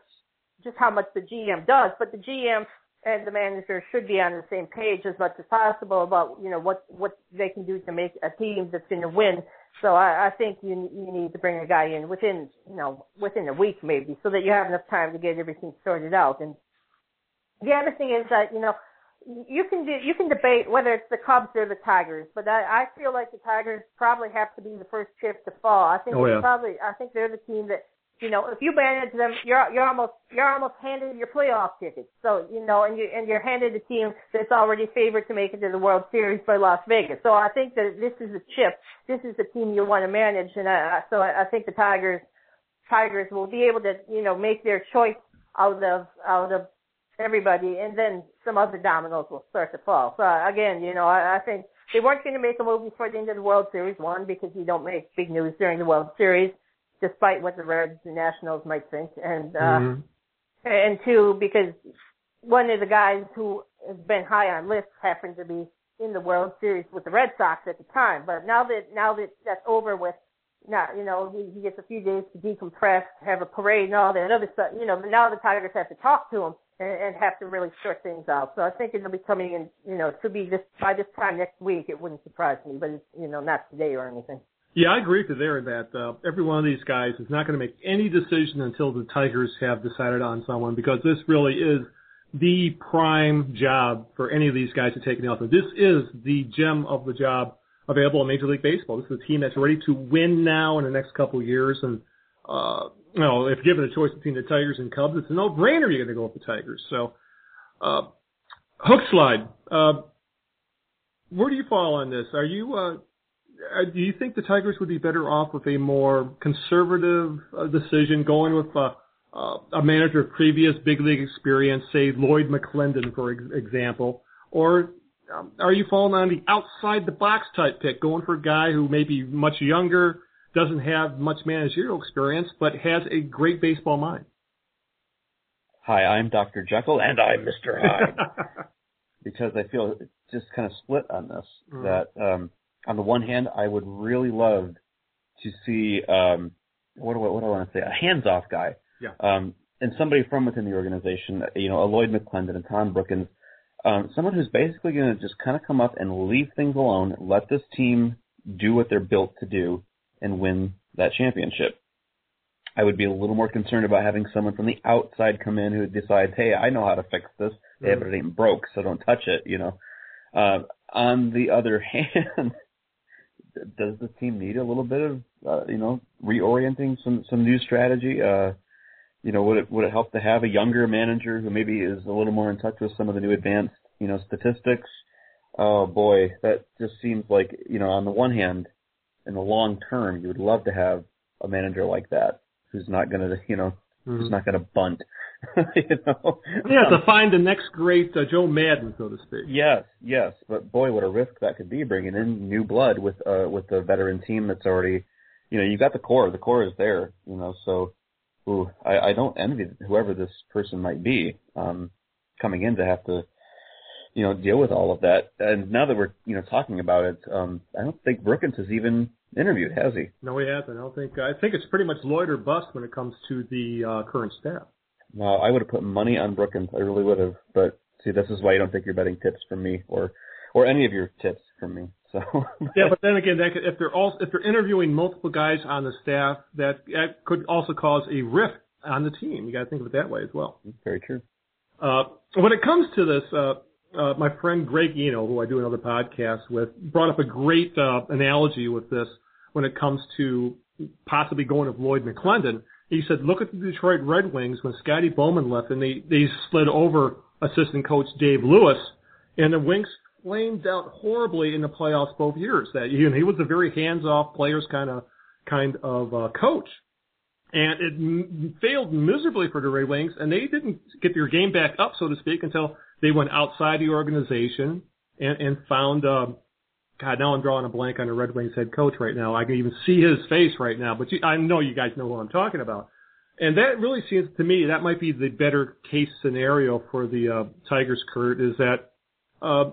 just how much the GM does, but the GM and the manager should be on the same page as much as possible about, you know, what, what they can do to make a team that's going to win. So I, I think you you need to bring a guy in within you know within a week maybe, so that you have enough time to get everything sorted out. And the other thing is that you know you can do you can debate whether it's the Cubs or the Tigers, but I, I feel like the Tigers probably have to be the first chip to fall. I think Oh, yeah. probably I think they're the team that you know if you manage them, you're you're almost you're almost handed your playoff tickets. So you know, and you and you're handed a team that's already favored to make it to the World Series by Las Vegas. So I think that this is a chip. This is the team you want to manage, and I, so I, I think the Tigers Tigers will be able to you know make their choice out of out of everybody, and then some other dominoes will start to fall. So again, you know, I, I think they weren't going to make a move before the end of the World Series. One, because you don't make big news during the World Series, despite what the Reds and Nationals might think, and uh, Mhm. and two, because one of the guys who has been high on lists happened to be in the World Series with the Red Sox at the time. But now that now that that's over with, now you know, he, he gets a few days to decompress, have a parade and all that other stuff. You know, but now the Tigers have to talk to him and, and have to really sort things out. So I think it'll be coming in, you know, to be this by this time next week. It wouldn't surprise me, but it's, you know, not today or anything. Yeah, I agree with you there that uh, every one of these guys is not going to make any decision until the Tigers have decided on someone because this really is the prime job for any of these guys to take offer. This is the gem of the job available in Major League Baseball. This is a team that's ready to win now in the next couple of years. And, uh, you know, if given a choice between the Tigers and Cubs, it's a no-brainer you're going to go with the Tigers. So, uh, hook slide. Uh, where do you fall on this? Are you, uh, do you think the Tigers would be better off with a more conservative uh, decision, going with uh, uh, a manager of previous big league experience, say Lloyd McClendon, for ex- example, or um, are you falling on the outside the box type pick, going for a guy who may be much younger, doesn't have much managerial experience, but has a great baseball mind? Hi, I'm Dr. Jekyll, and I'm Mr. Hyde. because I feel just kind of split on this. Mm. That um, on the one hand, I would really love to see um, what do I, what do I want to say? A hands-off guy. Yeah. Um, and somebody from within the organization, you know, a Lloyd McClendon and Tom Brookens, um, someone who's basically going to just kind of come up and leave things alone, let this team do what they're built to do, and win that championship. I would be a little more concerned about having someone from the outside come in who decides, hey, I know how to fix this. Yeah, Mm. but it ain't broke, so don't touch it. You know. Uh, on the other hand, does the team need a little bit of, uh, you know, reorienting some some new strategy? Uh, you know, would it would it help to have a younger manager who maybe is a little more in touch with some of the new advanced, you know, statistics? Oh boy, that just seems like you know, on the one hand, in the long term, you would love to have a manager like that who's not going to, you know, who's Mhm. not going to bunt. you know. Yeah, to find the next great uh, Joe Maddon, so to speak. Yes, yes, but boy, what a risk that could be bringing in new blood with uh with a veteran team that's already, you know, you got the core. The core is there, you know. So, ooh, I, I don't envy whoever this person might be um, coming in to have to, you know, deal with all of that. And now that we're you know talking about it, um, I don't think Brookens has even interviewed, has he? No, he hasn't. I don't think. I think it's pretty much Lloyd or bust when it comes to the uh, current staff. No, I would have put money on Brookens. I really would have. But see, this is why you don't take your betting tips from me, or or any of your tips from me. So Yeah, but then again, that could, if they're all if they're interviewing multiple guys on the staff, that that could also cause a rift on the team. You got to think of it that way as well. very true. Uh, when it comes to this, uh, uh, my friend Greg Eno, who I do another podcast with, brought up a great uh, analogy with this when it comes to possibly going with Lloyd McClendon. He said, look at the Detroit Red Wings when Scotty Bowman left and they, they slid over assistant coach Dave Lewis and the Wings flamed out horribly in the playoffs both years. That you know, he was a very hands-off players kind of kind of uh, coach, and it m- failed miserably for the Red Wings, and they didn't get their game back up, so to speak, until they went outside the organization and, and found. Uh, God, now I'm drawing a blank on the Red Wings head coach right now. I can even see his face right now, but you, I know you guys know who I'm talking about. And that really seems to me that might be the better case scenario for the uh, Tigers, Kurt, is that uh,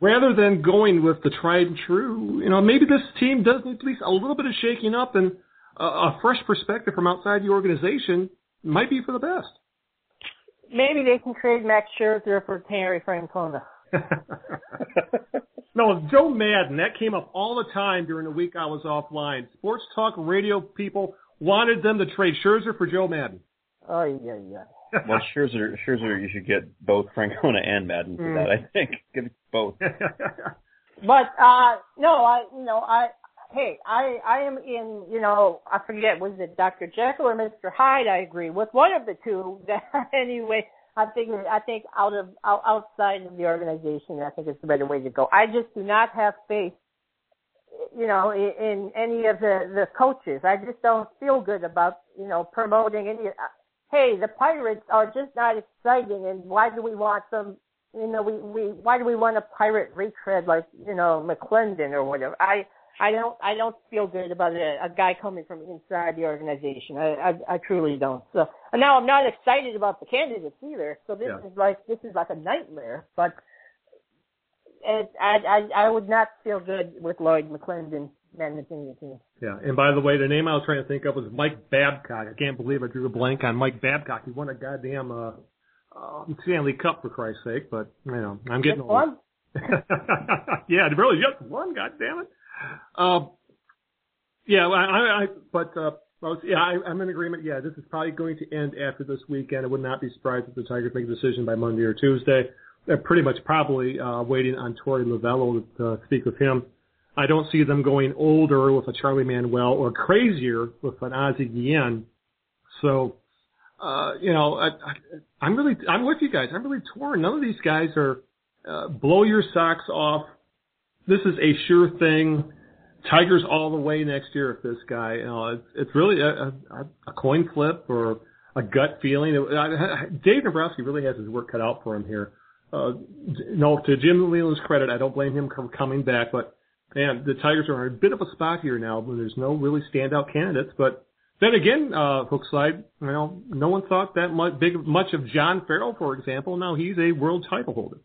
rather than going with the tried and true, you know, maybe this team does need at least a little bit of shaking up and a, a fresh perspective from outside the organization might be for the best. Maybe they can trade Max Scherzer for Terry Francona. No, Joe Maddon, that came up all the time during the week I was offline. Sports talk radio people wanted them to trade Scherzer for Joe Maddon. Oh yeah, yeah. well, Scherzer, Scherzer, you should get both Francona and Maddon for Mm. that. I think give both. But uh no, I you know I hey I I am in you know I forget was it Dr. Jekyll or Mr. Hyde? I agree with one of the two. That anyway, I think I think out of out, outside of the organization, I think it's the better way to go. I just do not have faith, you know, in, in any of the the coaches. I just don't feel good about you know promoting any. Hey, the Pirates are just not exciting, and why do we want them you know, we, we, why do we want a pirate retread like, you know, McClendon or whatever? I, I don't, I don't feel good about a, a guy coming from inside the organization. I, I, I truly don't. So, and now I'm not excited about the candidates either. So this Yeah. is like, this is like a nightmare, but it, I, I, I would not feel good with Lloyd McClendon managing the team. Yeah, and by the way, the name I was trying to think of was Mike Babcock. I can't believe I drew a blank on Mike Babcock. He won a goddamn uh, uh, Stanley Cup for Christ's sake. But you know, I'm getting Just old. one. yeah, really, just one. God damn it. Um, yeah, I, I, but uh, I was, yeah, I, I'm in agreement. Yeah, this is probably going to end after this weekend. I would not be surprised if the Tigers make a decision by Monday or Tuesday. They're pretty much probably uh, waiting on Torey Lovullo to uh, speak with him. I don't see them going older with a Charlie Manuel or crazier with an Ozzie Guillen. So, uh, you know, I, I, I'm really, I'm with you guys. I'm really torn. None of these guys are uh, blow your socks off. This is a sure thing. Tigers all the way next year with this guy. You know, it's, it's really a, a, a coin flip or a gut feeling. Dave Dombrowski really has his work cut out for him here. Uh, no, to Jim Leyland's credit, I don't blame him for coming back, but man, the Tigers are in a bit of a spot here now when there's no really standout candidates. But then again, uh, Hookslide, you know, no one thought that much, big, much of John Farrell, for example. Now he's a world title holder.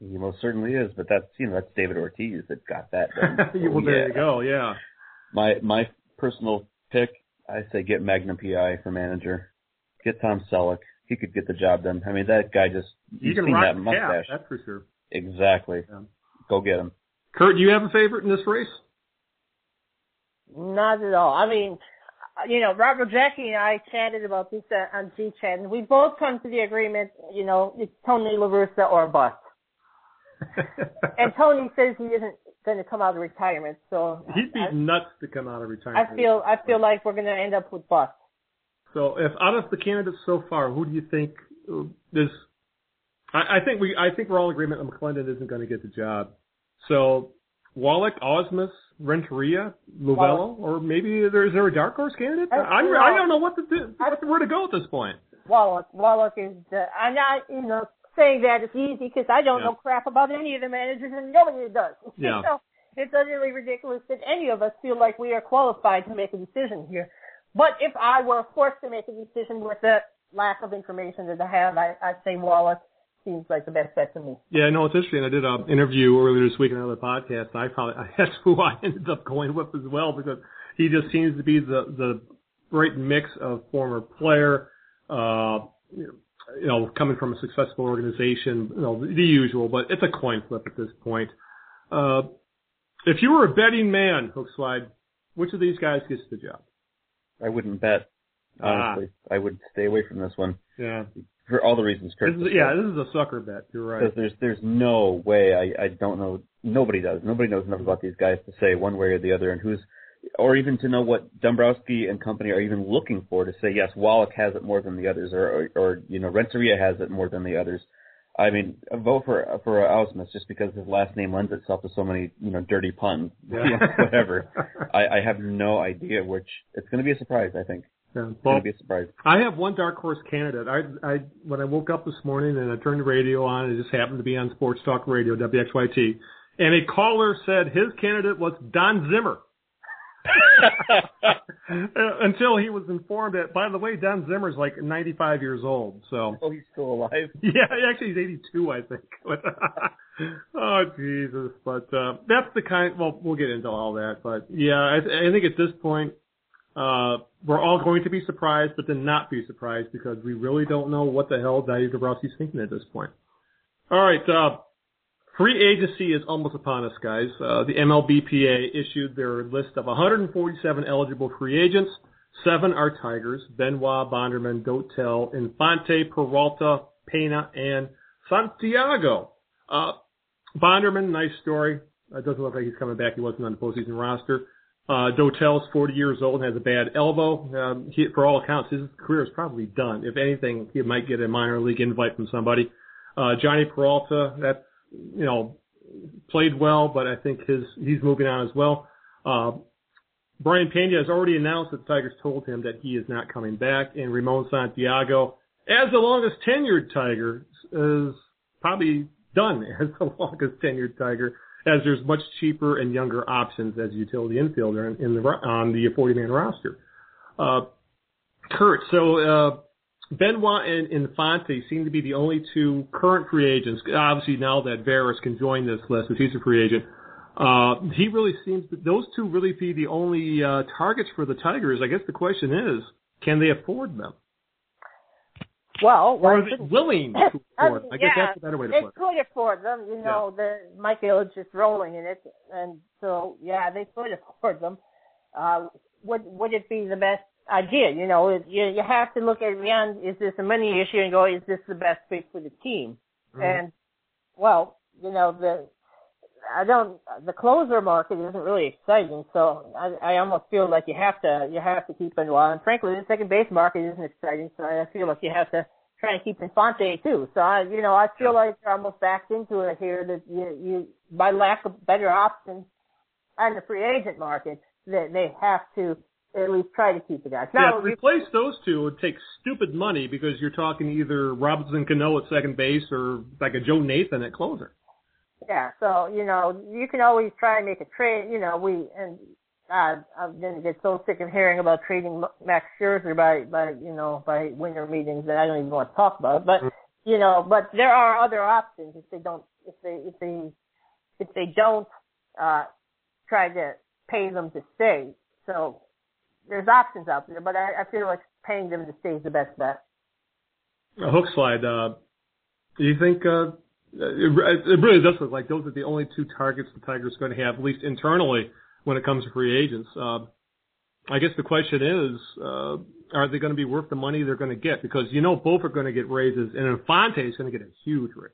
He most certainly is, but that's you know that's David Ortiz that got that. Done. Well, there yeah. you go. Yeah. My my personal pick, I say get Magnum PI for manager. Get Tom Selleck. He could get the job done. I mean, that guy just You you've can seen rock that mustache. cap, that's for sure. Exactly. Yeah. Go get him. Kurt, do you have a favorite in this race? Not at all. I mean, uh, you know, Robert Jackie and I chatted about this uh, on G Chat, and we both come to the agreement, you know, it's Tony La Russa or bust. And Tony says he isn't going to come out of retirement, so He'd be I, nuts to come out of retirement. I feel I feel like we're going to end up with bust. So, if out of the candidates so far, who do you think uh, is? I, I think we, I think we're all in agreement that McClendon isn't going to get the job. So, Wallach, Ausmus, Renteria, Lovullo, or maybe there is there a dark horse candidate? I- I'm. I don't know what to do, what, where to go at this point. Wallach, Wallach is the, I'm not, you know, saying that it's easy because I don't Yeah. know crap about any of the managers and nobody does. Yeah. so it's utterly ridiculous that any of us feel like we are qualified to make a decision here. But if I were forced to make a decision with the lack of information that I have, I, I'd say Wallach seems like the best bet to me. Yeah, no, it's interesting. I did an interview earlier this week on another podcast. I probably that's who I ended up going with as well because he just seems to be the the right mix of former player, uh, you know, you know, coming from a successful organization, you know, the usual. But it's a coin flip at this point. Uh, if you were a betting man, Hookslide, which of these guys gets the job? I wouldn't bet. Ah. Honestly, I would stay away from this one Yeah, for all the reasons Kurt. this is, yeah, this is a sucker bet. You're right. Because there's there's no way I I don't know nobody does nobody knows enough about these guys to say one way or the other and who's or even to know what Dombrowski and company are even looking for to say yes Wallach has it more than the others or or, or you know Renteria has it more than the others. I mean, vote for for Ausmus just because his last name lends itself to so many you know dirty puns, Yeah. you know, whatever. I, I have no idea which. It's going to be a surprise. I think Yeah. it's Well, going to be a surprise. I have one dark horse candidate. I, I when I woke up this morning and I turned the radio on, it just happened to be on Sports Talk Radio WXYT, and a caller said his candidate was Don Zimmer. Until he was informed that, by the way, Don Zimmer's like 95 years old. So Oh, he's still alive. yeah, actually he's 82, I think. Oh Jesus! But uh, that's the kind. Well, we'll get into all that. But yeah, I, I think at this point, uh, we're all going to be surprised, but then not be surprised because we really don't know what the hell Dave Dombrowski's thinking at this point. All right, uh, free agency is almost upon us, guys. Uh, the MLBPA issued their list of 147 eligible free agents. Seven are Tigers: Benoit, Bonderman, Dotel, Infante, Peralta, Pena, and Santiago. Uh, Bonderman, nice story. It doesn't look like he's coming back. He wasn't on the postseason roster. Uh, Dotel's 40 years old and has a bad elbow. Um, he, for all accounts, his career is probably done. If anything, he might get a minor league invite from somebody. Uh, Jhonny Peralta, that's, you know, played well, but I think his, he's moving on as well. Uh, Brayan Pena has already announced that the Tigers told him that he is not coming back, and Ramon Santiago, as the longest tenured Tiger, is probably done as the longest tenured Tiger, as there's much cheaper and younger options as utility infielder in, in the on the 40-man roster. Uh, Kurt, so uh, Benoit and Infante seem to be the only two current free agents. Obviously, now that Veras can join this list, if he's a free agent. Uh, he really seems those two really be the only uh, targets for the Tigers. I guess the question is, can they afford them? Well, Or are they willing to I afford? mean, I guess yeah, that's a better way to put it. They could afford them, you know. The Mike Ilitch is rolling in it, and so yeah, they could afford them. Uh, would would it be the best idea? You know, it- you you have to look at beyond. Is this a money issue and go? Is this the best fit for the team? Mhm. And well, you know the. I don't. The closer market isn't really exciting, so I, I almost feel like you have to you have to keep Benoit. And frankly, the second base market isn't exciting, so I feel like you have to try and keep Infante too. So I, you know, I feel like you're almost backed into it here that you, you by lack of better options on the free agent market, that they have to at least try to keep the guys. Yeah, Now, to replace those two would take stupid money because you're talking either Robinson Cano at second base or like a Joe Nathan at closer. Yeah, so you know you can always try and make a trade. You know we and uh, I've gonna get so sick of hearing about trading Max Scherzer by by you know by winter meetings that I don't even want to talk about. But you know, but there are other options if they don't if they if they if they don't uh, try to pay them to stay. So there's options out there, but I, I feel like paying them to stay is the best bet. A Hookslide. Uh, do you think uh, it, it really does look like those are the only two targets the Tigers are going to have, at least internally, when it comes to free agents? Uh, I guess the question is, uh, are they going to be worth the money they're going to get? Because you know both are going to get raises, and Infante is going to get a huge raise.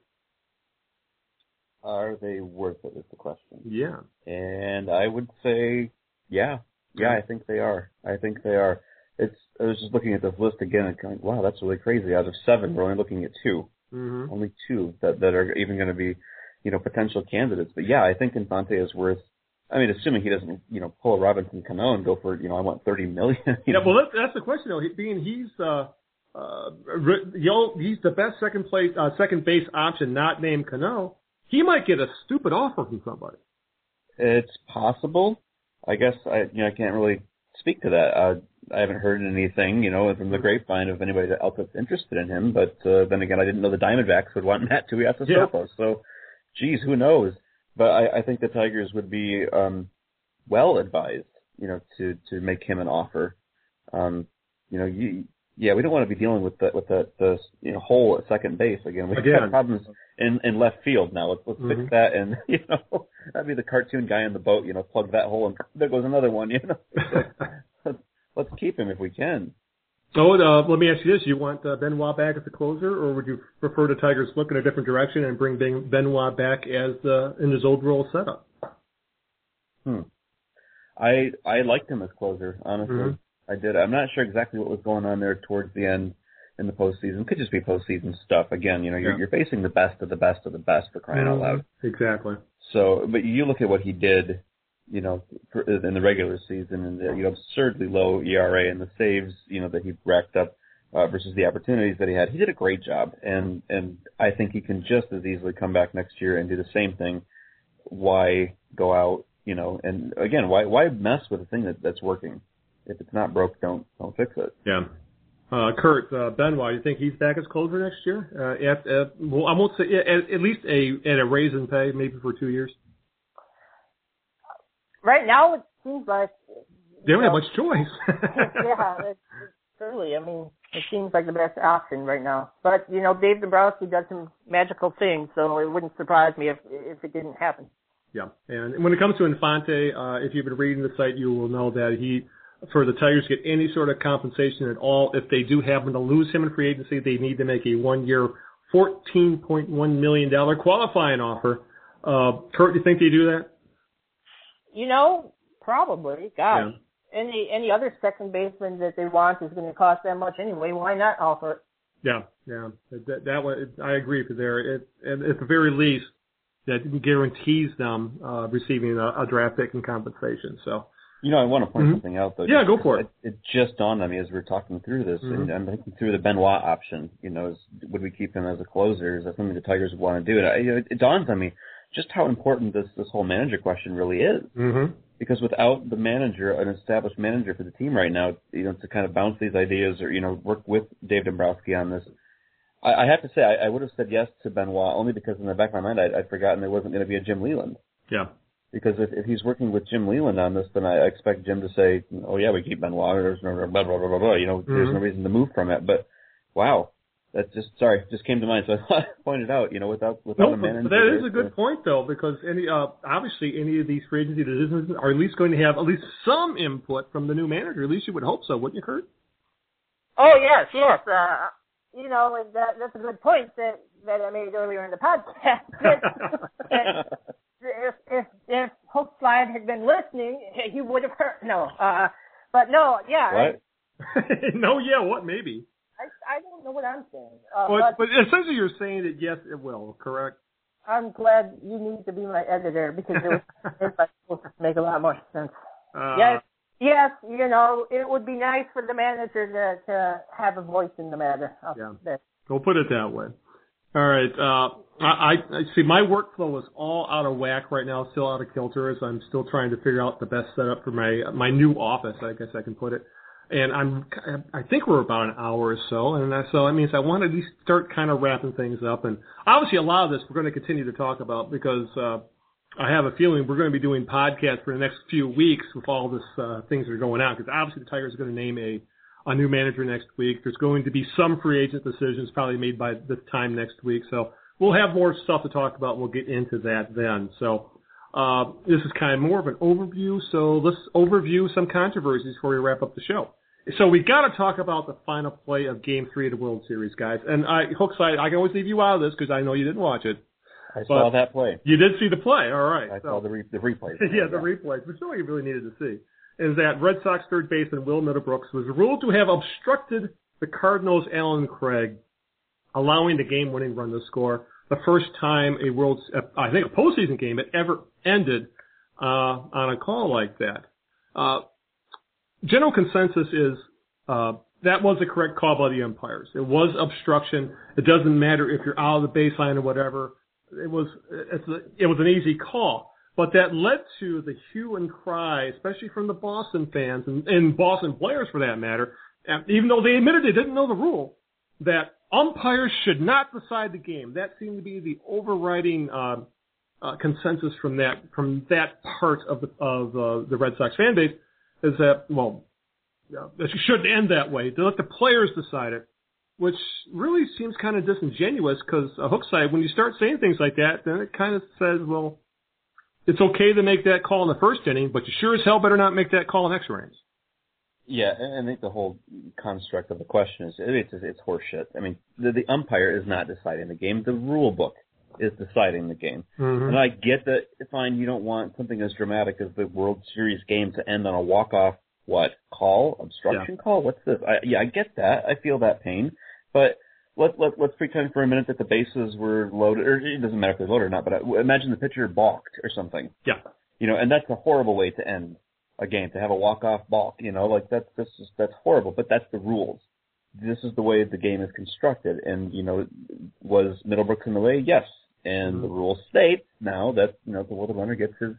Are they worth it? Is the question. Yeah. And I would say, yeah, yeah, I think they are. I think they are. It's. I was just looking at this list again and going, wow, that's really crazy. Out of seven, we're only looking at 2 Mm-hmm. only two that that are even going to be, you know, potential candidates. But yeah, I think Infante is worth. I mean, assuming he doesn't, you know, pull a Robinson Cano and go for, you know, I want thirty million. you Yeah, know. well, that's, that's the question though. He- Being he's uh, uh, re- the old, he's the best second place, uh, second base option, not named Cano. He might get a stupid offer from somebody. It's possible. I guess I, you know, I can't really speak to that. Uh, I haven't heard anything, you know, from the grapevine of anybody else that's interested in him. But uh, then again, I didn't know the Diamondbacks would want Matt Tuiasosopo. So, geez, who knows? But I, I think the Tigers would be um, well advised, you know, to to make him an offer. Um, you know, you, yeah, we don't want to be dealing with the with the, the you know hole at second base again. We've Again. got problems in in left field now. Let's let's Mhm. fix that, and you know, that'd be the cartoon guy in the boat. You know, plug that hole, and there goes another one. You know, let's, let's keep him if we can. So uh, let me ask you this: You want uh, Benoit back as the closer, or would you prefer the Tigers look in a different direction and bring Ben- Benoit back as uh, in his old role setup? Hmm. I I liked him as closer, honestly. Mhm. I did. I'm not sure exactly what was going on there towards the end in the postseason. Could just be postseason stuff. Again, you know, you're Yeah. you're facing the best of the best of the best for crying out loud. Exactly. So, but you look at what he did, you know, for, in the regular season and the you know absurdly low ERA and the saves, you know, that he racked up uh, versus the opportunities that he had. He did a great job, and and I think he can just as easily come back next year and do the same thing. Why go out, you know? And again, why why mess with a thing that that's working? If it's not broke, don't don't fix it. Yeah. Uh, Kurt uh, Benoit, you think he's back as closer next year? Uh, at, at, well, I won't say at, at least a at a raise in pay, maybe for two years. Right now, it seems like They don't you have much choice. yeah, it's, it's truly. I mean, it seems like the best option right now. But you know, Dave Dombrowski does some magical things, so it wouldn't surprise me if if it didn't happen. Yeah, and when it comes to Infante, uh, if you've been reading the site, you will know that he, for the Tigers to get any sort of compensation at all, if they do happen to lose him in free agency, they need to make a one-year, fourteen point one million dollar qualifying offer. Uh, Kurt, do you think they do that? You know, probably. God, any any other second baseman that they want is going to cost that much anyway. Why not offer it? Yeah, yeah, that, that one I agree with there. It, and at the very least, that guarantees them uh, receiving a, a draft pick and compensation. So You know, I want to point Mhm. something out though. Yeah, just go for because It, it just dawned on me as we were talking through this, and Mhm. I'm thinking through the Benoit option. You know, is, would we keep him as a closer? Is that something the Tigers would want to do? And I, you know, it, it dawns on me just how important this this whole manager question really is. mm-hmm. Because without the manager, an established manager for the team right now, you know, to kind of bounce these ideas or you know work with Dave Dombrowski on this, I, I have to say I, I would have said yes to Benoit only because in the back of my mind I'd, I'd forgotten there wasn't going to be a Jim Leyland yeah, Because if, if he's working with Jim Leyland on this, then I expect Jim to say, "Oh yeah, we keep Benoit. There's no blah blah blah blah blah." You know, there's no reason to move from it. But wow, that just sorry, just came to mind. So I pointed out, you know, without without No, a manager, that is a there's good point though, because any uh, obviously any of these free agency decisions are at least going to have at least some input from the new manager. At least you would hope so, wouldn't you, Kurt? Oh yes, yes. Uh, you know, that, that's a good point that that I made earlier in the podcast. if if if Hookslide had been listening, he would have heard. No, uh, but no, yeah. What? no, yeah, what? Maybe. I I don't know what I'm saying. Uh, But, but but essentially, you're saying that yes, it will. Correct. I'm glad you need to be my editor because it would make a lot more sense. Uh, Yes, yes, you know, it would be nice for the manager to to have a voice in the matter. I'll Yeah. say. We'll put it that way. All right. Uh, I, I I see my workflow is all out of whack right now, still out of kilter as I'm still trying to figure out the best setup for my my new office. I guess I can put it. And I'm I think we're about an hour or so, and that, so that means I want to at least start kind of wrapping things up. And obviously, a lot of this we're going to continue to talk about because uh, I have a feeling we're going to be doing podcasts for the next few weeks with all this uh, things that are going on. Because obviously, the Tigers are going to name a a new manager next week. There's going to be some free agent decisions probably made by this time next week. So we'll have more stuff to talk about. We'll get into that then. So uh, this is kind of more of an overview. So let's overview some controversies before we wrap up the show. So we got to talk about the final play of Game Three of the World Series, guys. And I, Hookslide, I can always leave you out of this because I know you didn't watch it. I saw that play. You did see the play, all right. I so- saw the re- the replay. yeah, the replays, which nobody really needed to see, is that Red Sox third baseman Will Middlebrooks was ruled to have obstructed the Cardinals' Allen Craig, allowing the game-winning run to score. The first time a World, I think a postseason game had ever ended uh, on a call like that. Uh, general consensus is uh, that was the correct call by the umpires. It was obstruction. It doesn't matter if you're out of the baseline or whatever. It was a, it was an easy call, but that led to the hue and cry, especially from the Boston fans and, and Boston players for that matter. Even though they admitted they didn't know the rule, that umpires should not decide the game. That seemed to be the overriding uh, uh, consensus from that from that part of the of uh, the Red Sox fan base is that well, yeah, it shouldn't end that way. To let the players decide it, which really seems kind of disingenuous because a Hookslide when you start saying things like that, then it kind of says well, it's okay to make that call in the first inning, but you sure as hell better not make that call in extra innings. Yeah, and I think the whole construct of the question is it's it's horseshit. I mean, the, the umpire is not deciding the game. The rule book is deciding the game. Mm-hmm. And I get that. Fine, you don't want something as dramatic as the World Series game to end on a walk off. What call? Obstruction call? What's this? I, yeah, I get that. I feel that pain. But let let let's pretend for a minute that the bases were loaded, or it doesn't matter if they're loaded or not. But uh, I, imagine the pitcher balked or something. Yeah. You know, and that's a horrible way to end a game to have a walk off balk. You know, like that's this is that's horrible. But that's the rules. This is the way the game is constructed. And you know, was Middlebrooks in the way? Yes. And the mm-hmm. rules state now that you know the the runner gets his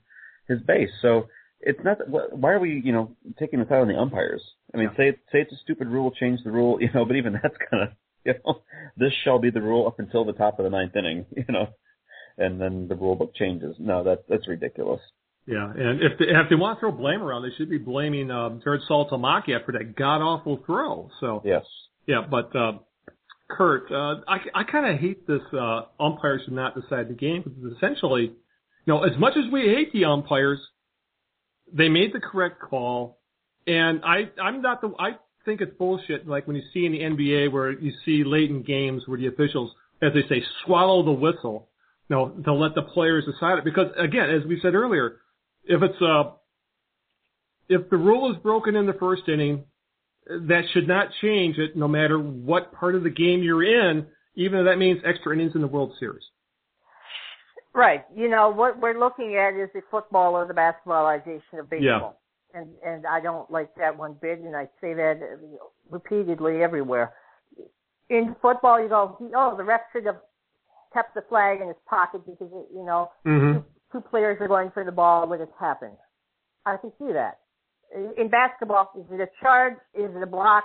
his base. So it's not. Why are we you know taking this out on the umpires? I mean, say it, say it's a stupid rule, change the rule. You know, but even that's kind of you know this shall be the rule up until the top of the ninth inning. You know, and then the rule book changes. No, that that's ridiculous. Yeah, and if they, if they want to throw blame around, they should be blaming um, Jared Saltamaki for that god awful throw. So Yes. yeah, but uh, Kurt, uh, I I kind of hate this uh, umpires should not decide the game because essentially, you know, as much as we hate the umpires, they made the correct call, and I I'm not the I think it's bullshit. Like when you see in the NBA where you see late in games where the officials, as they say, swallow the whistle, know, to let the players decide it. Because again, as we said earlier, if it's uh if the rule is broken in the first inning, that should not change it no matter what part of the game you're in, even if that means extra innings in the World Series. Right. You know what we're looking at is the football or the basketballization of baseball, and and I don't like that one bit, and I say that uh, repeatedly everywhere. In football, you go, oh, the ref should have kept the flag in his pocket because you know Mm-hmm. two players are going for the ball when it's happened. I can see that. In basketball, is it a charge? Is it a block?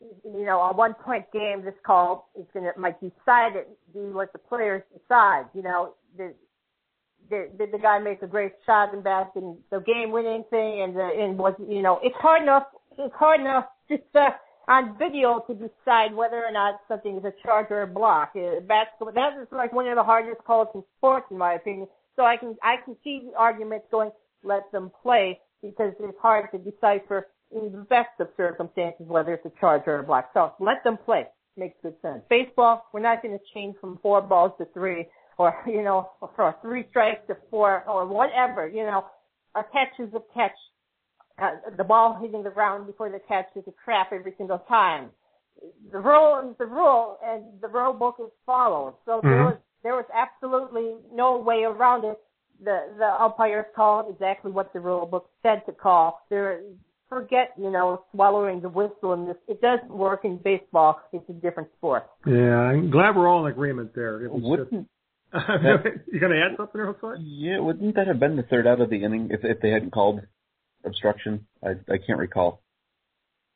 You know, a one point game, this call is going to, might decide it, be what the players decide. You know, the, did the guy make a great shot and basket and the game winning thing and the and was you know it's hard enough it's hard enough just uh, on video to decide whether or not something is a charge or a block. Uh, basketball that is like one of the hardest calls in sports in my opinion. So I can I can see the arguments going let them play because it's hard to decipher in the best of circumstances whether it's a charge or a block. So let them play. Makes good sense. Baseball, we're not going to change from four balls to three or, you know, or three strikes to four or whatever, you know. A catch is a catch. Uh, the ball hitting the ground before the catch is a trap every single time. The rule is the rule and the rule book is followed. So there Mhm. was there was absolutely no way around it. The the umpires called exactly what the rule book said to call. There forget, you know, swallowing the whistle and this it doesn't work in baseball. It's a different sport. Yeah, I'm glad we're all in agreement there. It was Wouldn't you gonna add something real quick? yeah? Wouldn't that have been the third out of the inning if if they hadn't called obstruction? I I can't recall.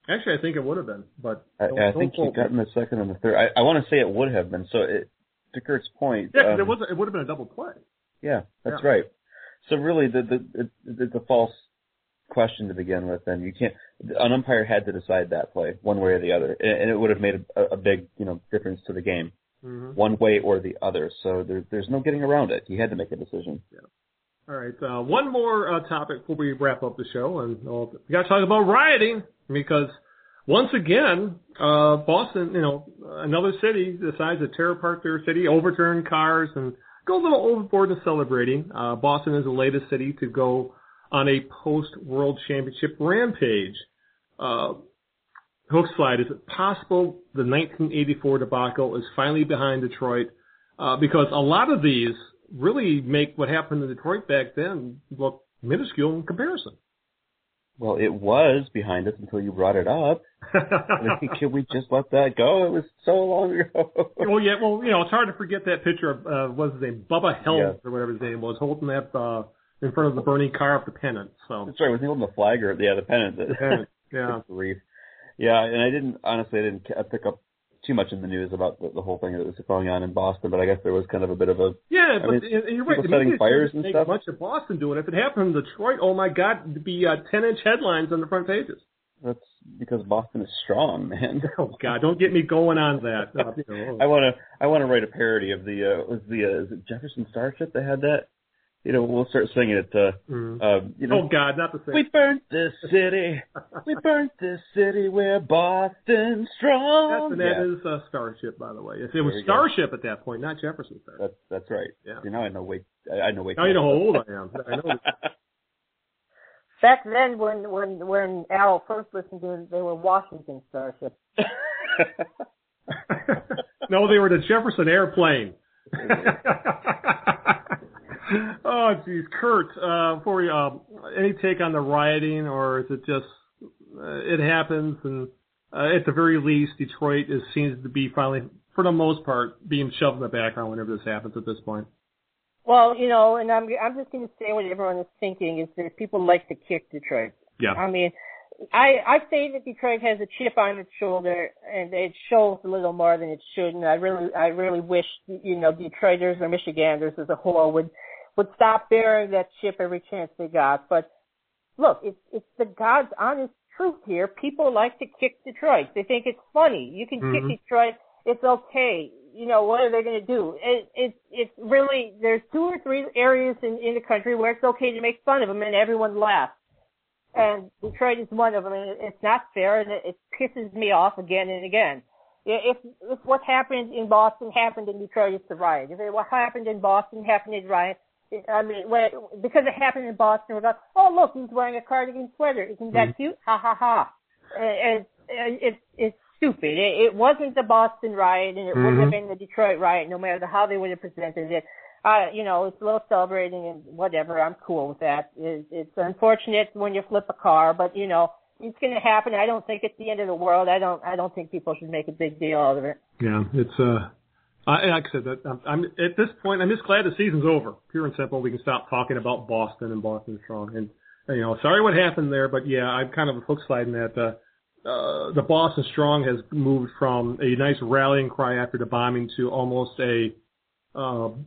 Actually, I think it would have been, but I, don't- I think he got in the second and the third. I, I want to say it would have been. So it, to Kurt's point, yeah, um, it was it would have been a double play. Yeah, that's Yeah. right. So really, the the it, it's a false question to begin with, and you can't. An umpire had to decide that play one way or the other, and, and it would have made a, a big you know difference to the game, Mm-hmm. one way or the other. So there, there's no getting around it. He had to make a decision. All right, uh, one more uh, topic before we wrap up the show, and uh, we got to talk about rioting because once again, uh, Boston, you know, another city decides to tear apart their city, overturn cars, and go a little overboard in celebrating. Uh, Boston is the latest city to go on a post World Championship rampage. Uh, hook slide. Is it possible the 1984 debacle is finally behind Detroit? Uh, because a lot of these really make what happened in Detroit back then look minuscule in comparison. Well, it was behind us until you brought it up. I mean, Can we just let that go? It was so long ago. well, yeah, well, you know, it's hard to forget that picture of uh, what's his name, Bubba Helms Yeah. or whatever his name was, holding that uh, in front of the burning car of the pennant. So, That's right. Was he holding the flag or yeah, the pennant? the pennant, yeah. Grief. Yeah, and I didn't honestly. I didn't pick up too much in the news about the, the whole thing that was going on in Boston, but I guess there was kind of a bit of a Yeah, I but mean, you're right. The setting fires and stuff. much of Boston doing it. If it happened in Detroit, oh my God, it'd be uh, 10 inch headlines on the front pages. That's because Boston is strong, man. Oh God, don't get me going on that. Uh, know, I want to I want to write a parody of the uh was the uh, is it Jefferson Starship that had that. You know, we'll start singing it. Uh, mm. uh, you know, Oh God, not the same. we burnt this city. We burnt this city where Boston's Yes, strong. and that yeah, is uh, Starship, by the way. It, it was There you go. Starship at that point, not Jefferson Starship. that's that's right. Yeah. You know, I know way I, I know way. Now you know how old I am. I know. Back then, when when when Al first listened to it, they were Washington Starship. no, they were the Jefferson airplane. Oh, geez, Kurt. Uh, before you, um, any take on the rioting, or is it just uh, it happens, and uh, at the very least, Detroit is seems to be finally, for the most part, being shoved in the background whenever this happens at this point. Well, you know, and I'm I'm just going to say what everyone is thinking is that people like to kick Detroit. Yeah. I mean, I I say that Detroit has a chip on its shoulder, and it shows a little more than it should. And I really I really wish you know Detroiters or Michiganders as a whole would would stop bearing that chip every chance they got. But look, it's it's the God's honest truth here. People like to kick Detroit. They think it's funny. You can Mhm. kick Detroit. It's okay. You know what are they going to do? It, it it's really there's two or three areas in in the country where it's okay to make fun of them and everyone laughs. And Detroit is one of them, and it's not fair, and it, it pisses me off again and again. If if what happened in Boston happened in Detroit, it's a riot. If it, what happened in Boston happened in riot, I mean, when, because it happened in Boston, we're like, oh look, he's wearing a cardigan sweater. Isn't that cute? Ha ha ha. And, and it's it's stupid. It, it wasn't the Boston riot, and it wouldn't have Mhm. been the Detroit riot, no matter how they would have presented it. Uh, you know, it's a little celebrating and whatever. I'm cool with that. It, it's unfortunate when you flip a car, but you know, it's going to happen. I don't think it's the end of the world. I don't. I don't think people should make a big deal out of it. Yeah, it's uh, I, like I said, that I'm, I'm at this point. I'm just glad the season's over. Pure and simple. We can stop talking about Boston and Boston strong. And you know, sorry what happened there, but yeah, I'm kind of a hook sliding that. Uh, uh, the Boston Strong has moved from a nice rallying cry after the bombing to almost a, um,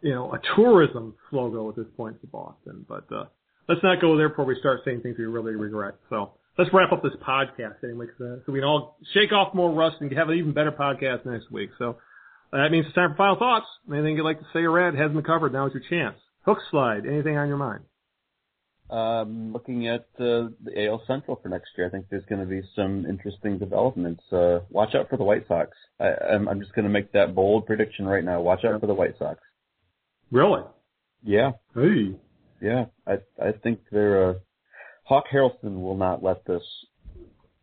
you know, a tourism logo at this point for Boston. But uh, let's not go there before we start saying things we really regret. So let's wrap up this podcast anyway, so, so we can all shake off more rust and have an even better podcast next week. So that means it's time for final thoughts. Anything you'd like to say or add hasn't been covered. Now is your chance. Hook slide. Anything on your mind? Um, looking at uh, the AL Central for next year, I think there's going to be some interesting developments. Uh, watch out for the White Sox. I, I'm, I'm just going to make that bold prediction right now. Watch out for the White Sox. Really? Yeah, Hey. yeah. I I think they're. Uh, Hawk Harrelson will not let this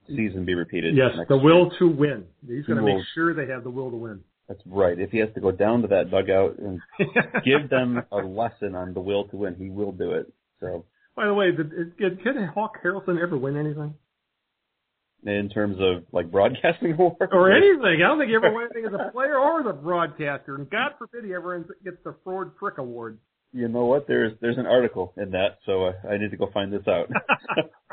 season be repeated. Yes, the year. will to win. He's going to make sure they have the will to win. That's right. If he has to go down to that dugout and give them a lesson on the will to win, he will do it. So, By the way, did, did, did Hawk Harrelson ever win anything? in terms of like broadcasting awards Or anything. I don't think he ever won anything as a player or as a broadcaster. And God forbid he ever gets the Ford Frick Award. You know what? There's there's an article in that, so uh, I need to go find this out.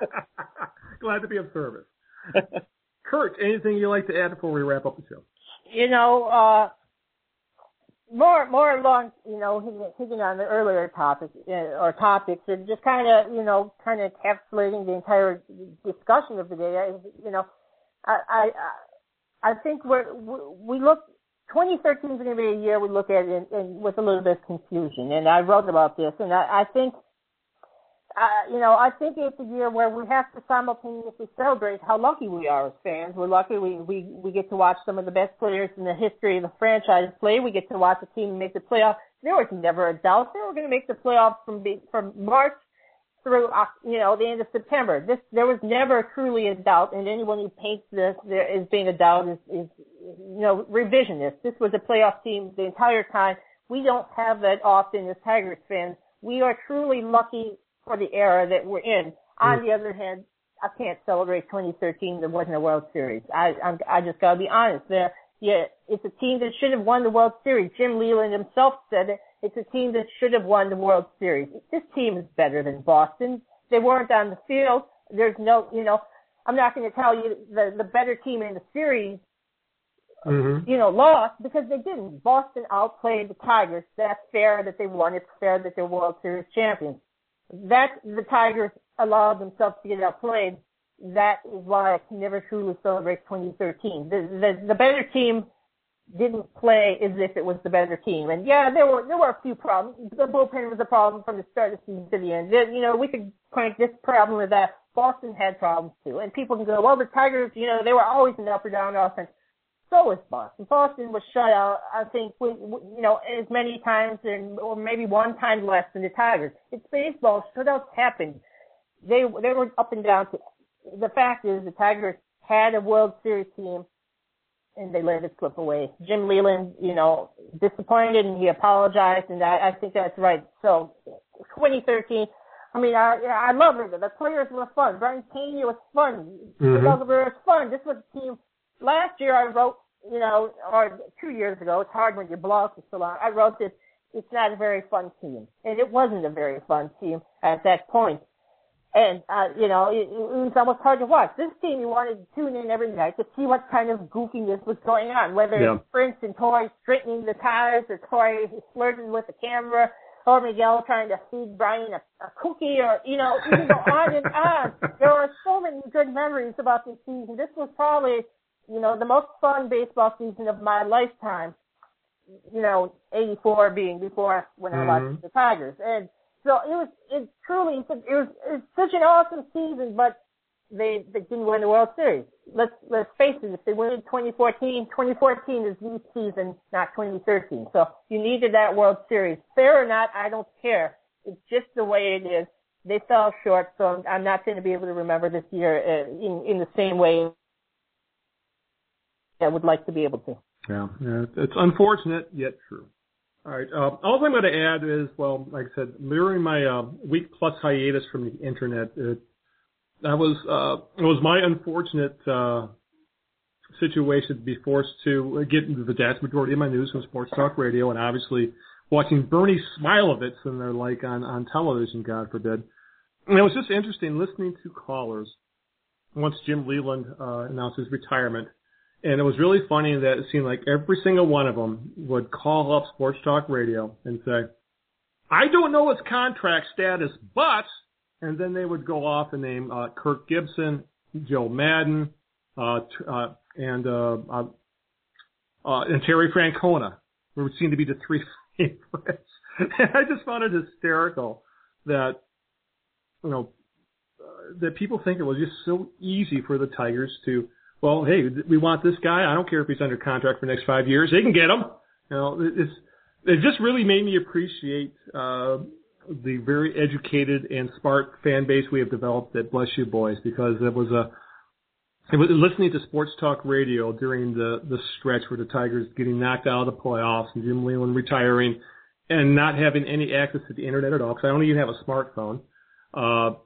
Glad to be of service. Kurt, anything you'd like to add before we wrap up the show? you know, uh, more more along, you know, hitting- hitting on the earlier topics uh, or topics, and just kind of, you know, kind of encapsulating the entire discussion of the day. I, you know, I I I think we're we we look. 2013 is going to be a year we look at it in, with a little bit of confusion, and I wrote about this, and I, I think uh, you know, I think it's a year where we have to simultaneously celebrate how lucky we are as fans. We're lucky we, we, we get to watch some of the best players in the history of the franchise play. We get to watch a team make the playoffs. There was never a doubt they were going to make the playoffs from from March through uh, you know the end of September. This there was never truly a doubt, and anyone who paints this there as being a doubt is, is you know revisionist. This was a playoff team the entire time. We don't have that often as Tigers fans. We are truly lucky for the era that we're in. On mm. the other hand, I can't celebrate 2013. There wasn't a World Series. I I'm, I just gotta be honest. There, yeah, it's a team that should have won the World Series. Jim Leyland himself said it. It's a team that should have won the World Series. This team is better than Boston. They weren't on the field. There's no, you know, I'm not going to tell you the the better team in the series Mm-hmm. you know, lost because they didn't. Boston outplayed the Tigers. That's fair that they won. It's fair that they're World Series champions. That the Tigers allowed themselves to get outplayed. That is why I can never truly celebrate 2013. The, the, the better team didn't play as if it was the better team. And yeah, there were there were a few problems. The bullpen was a problem from the start of the season to the end. You know, we could crank this problem or that. Boston had problems too, and people can go, well, the Tigers, you know, they were always an up or down offense. So was Boston. Boston was shut out, I think, we, you know, as many times and or maybe one time less than the Tigers. It's baseball. Shutouts happen. They they were up and down. The fact is, the Tigers had a World Series team, and they let it slip away. Jim Leyland, you know, disappointed, and he apologized, and I, I think that's right. So, 2013. I mean, I I love it. The players were fun. Brayan Pena was fun. Mhm. Mm-hmm. was fun. This was a team last year I wrote, you know, or two years ago, it's hard when your blog is so long. I wrote this, it's not a very fun team. And it wasn't a very fun team at that point. And, uh, you know, it, it was almost hard to watch. This team, you wanted to tune in every night to see what kind of goofiness was going on, whether Yeah. it's Prince and Torii straightening the ties or Torii flirting with the camera or Miguel trying to feed Brayan a, a cookie or, you know, you can go on and on. There are so many good memories about this season. This was probably you know, the most fun baseball season of my lifetime, you know, 84 being before when I Mhm. watched the Tigers. And so it was, it truly, it was, it was such an awesome season, but they, they didn't win the World Series. Let's, let's face it, if they win in 2014, 2014 is the season, not 2013. So you needed that World Series. Fair or not, I don't care. It's just the way it is. They fell short, so I'm not going to be able to remember this year uh, in, in the same way I would like to be able to. Yeah, yeah, it's unfortunate yet true. All right. Uh, all I'm going to add is, well, like I said, during my uh, week plus hiatus from the internet, it, that was uh, it was my unfortunate uh, situation to be forced to get into the vast majority of my news from Sports Talk Radio, and obviously watching Bernie Smilovitz and their like on on television, God forbid. And it was just interesting listening to callers once Jim Leyland uh, announced his retirement And it was really funny that it seemed like every single one of them would call up Sports Talk Radio and say, I don't know its contract status, but, and then they would go off and name uh, Kirk Gibson, Joe Maddon, uh, uh, and uh, uh, uh, and Terry Francona, who seemed to be the three favorites. And I just found it hysterical that you know uh, that people think it was just so easy for the Tigers to, well, hey, we want this guy. I don't care if he's under contract for the next five years. They can get him. You know, it's it just really made me appreciate uh, the very educated and smart fan base we have developed at Bless You Boys because it was a it was listening to sports talk radio during the the stretch where the Tigers getting knocked out of the playoffs and Jim Leyland retiring and not having any access to the internet at all because I don't even have a smartphone. Uh,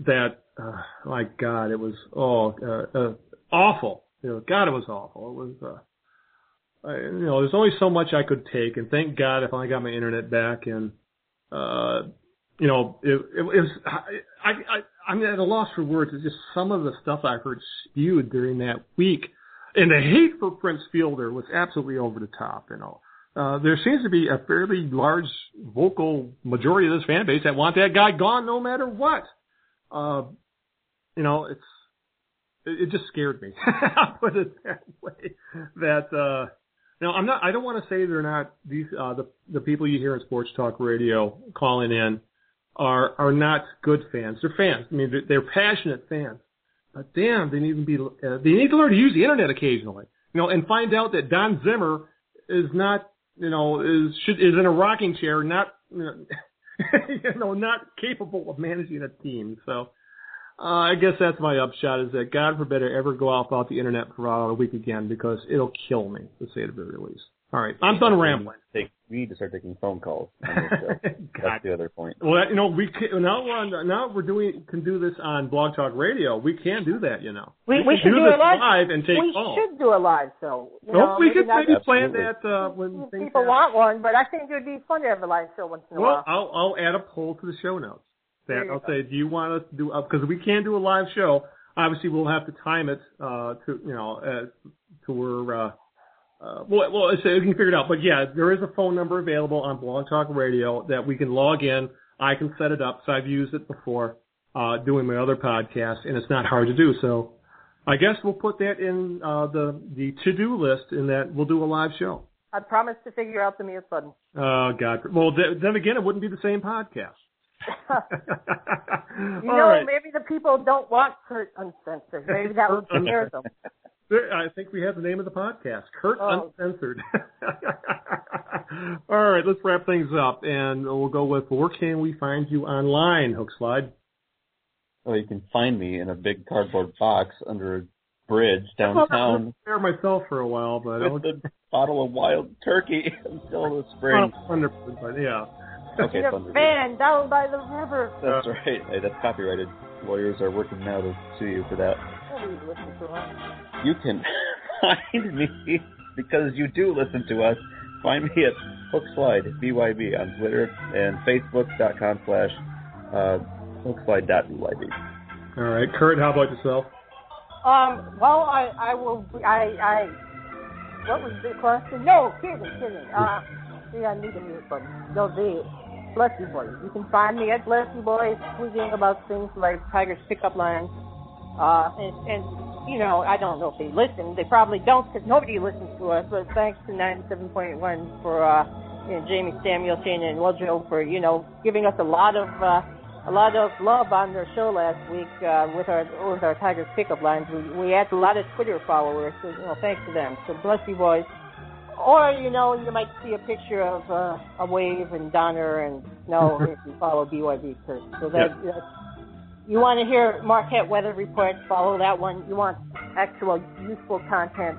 that uh, my God, it was oh uh, uh, awful. You know, God, it was awful. It was. Uh, I, you know, there's only so much I could take, and thank God I finally got my internet back, and uh, you know, it, it, it was. I, I, I'm at a loss for words. It's just some of the stuff I heard spewed during that week, and the hate for Prince Fielder was absolutely over the top. You know, uh, there seems to be a fairly large vocal majority of this fan base that want that guy gone no matter what. Uh, you know, it's it, it just scared me. I'll put it that way. That uh, now I'm not. I don't want to say they're not these uh, the the people you hear in sports talk radio calling in are are not good fans. They're fans. I mean, they're, they're passionate fans. But damn, they need to be. Uh, they need to learn to use the internet occasionally. You know, and find out that Don Zimmer is not. You know, is should is in a rocking chair, not. You know, you know, not capable of managing a team. So. Uh, I guess that's my upshot is that God forbid I ever go off about the internet for about a week again because it'll kill me, to say the very least. All right, I'm done rambling. Take, we need to start taking phone calls. on this. God. That's the other point. Well, you know, we can, now we're on, now we're doing can do this on Blog Talk Radio. We can do that, you know. We, we can should do do a live. live and take we calls. should do a live show. You Well, know, we could not- maybe plan that uh, when if things people want one, but I think it would be fun to have a live show once in a Well, while. I'll I'll add a poll to the show notes. That I'll go. say, do you want us to do because we can do a live show. Obviously, we'll have to time it uh, to you know uh, to where. Uh, uh, well, well, so we can figure it out. But yeah, there is a phone number available on Blog Talk Radio that we can log in. I can set it up, so I've used it before uh, doing my other podcast, and it's not hard to do. So I guess we'll put that in uh, the the to do list, and that we'll do a live show. I promise to figure out the mute button. Oh God! Well, th- then again, it wouldn't be the same podcast. You All know, right. maybe the people don't want Kurt uncensored. Maybe that would scare them. I think we have the name of the podcast, Kurt Oh. Uncensored. All right, let's wrap things up, and we'll go with where can we find you online, Hook Slide? Oh, you can find me in a big cardboard box under a bridge Well, I downtown there myself for a while, but I with don't. a bottle of wild turkey until the spring. Oh, Thunder, but yeah. Okay, Your Thunder. fan down by the river. That's right. Hey, that's copyrighted. Lawyers are working now to sue you for that. Nobody listens to us. You can find me because you do listen to us. Find me at Hookslide BYB on Twitter and Facebook.com slash uh, Hookslide.byb. All right, Kurt, how about yourself? Um, well, I, I will, I, I, what was the question? No, kidding, kidding. Uh, see, I need a mute button. No, the Bless You Boys. You can find me at Bless You Boys, tweeting about things like Tigers pickup lines. Uh, and, and, you know, I don't know if they listen. They probably don't because nobody listens to us, but thanks to 97.1 for, uh, you know, Jamie Samuelson and Wojo for, you know, giving us a lot of, uh, a lot of love on their show last week uh, with our with our Tigers pickup lines. We we had a lot of Twitter followers, so you know, thanks to them. So bless you, boys. Or you know, you might see a picture of uh, a wave and Donner and Snow if you follow BYB Kurt. So that that's, you want to hear Marquette weather reports, follow that one. You want actual useful content,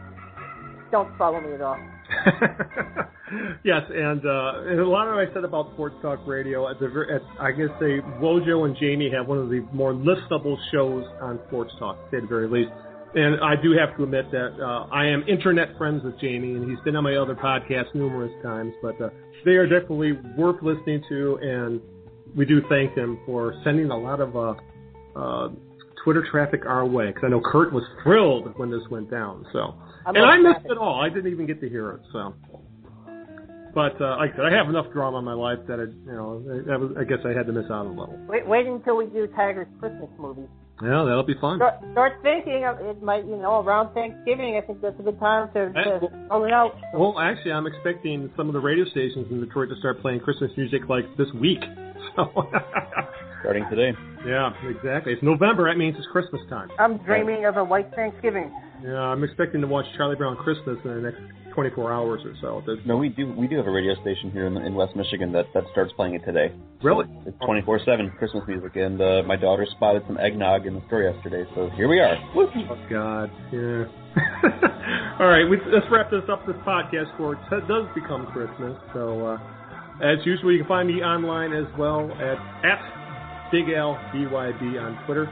don't follow me at all. yes, and, uh, and a lot of what I said about Sports Talk Radio, at the at, I guess they Wojo and Jamie have one of the more listenable shows on Sports Talk, say the very least. And I do have to admit that uh, I am internet friends with Jamie, and he's been on my other podcast numerous times. But uh, they are definitely worth listening to, and we do thank him for sending a lot of uh, uh, Twitter traffic our way because I know Kurt was thrilled when this went down. So, I'm and I missed traffic. it all. I didn't even get to hear it. So, but uh, like I said, I have enough drama in my life that I, you know, was, I guess I had to miss out a little. Wait, wait until we do Tiger's Christmas movie. Yeah, that'll be fun. Start, start thinking of it might, you know, around Thanksgiving. I think that's a good time to, to roll it out. Well, actually, I'm expecting some of the radio stations in Detroit to start playing Christmas music like this week. So, Starting today. yeah, exactly. It's November. That means it's Christmas time. I'm dreaming of a white Thanksgiving. Yeah, I'm expecting to watch Charlie Brown Christmas in the next 24 hours or so. There's, No, we do we do have a radio station here in, in West Michigan that, that starts playing it today. Really? It's 24/7 Christmas music, and uh, my daughter spotted some eggnog in the store yesterday, so here we are. Oh God, yeah. All right, we, let's wrap this up. This podcast for it It does become Christmas. So, uh, as usual, you can find me online as well at at Big L B Y B on Twitter,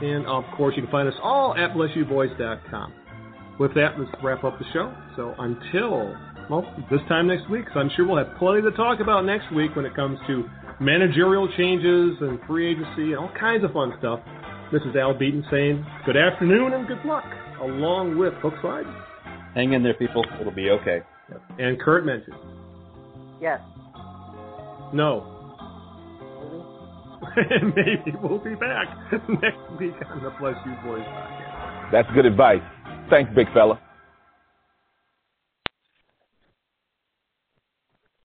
and of course, you can find us all at blessyouboys.com. With that, let's wrap up the show. So until well, this time next week, so I'm sure we'll have plenty to talk about next week when it comes to managerial changes and free agency and all kinds of fun stuff. This is Al Beaton saying good afternoon and good luck, along with Hookslide Hang in there, people. It'll be okay. and Kurt Mensching. Yes. No. Maybe we'll be back next week on the Bless You Boys podcast. That's good advice. Thanks, big fella.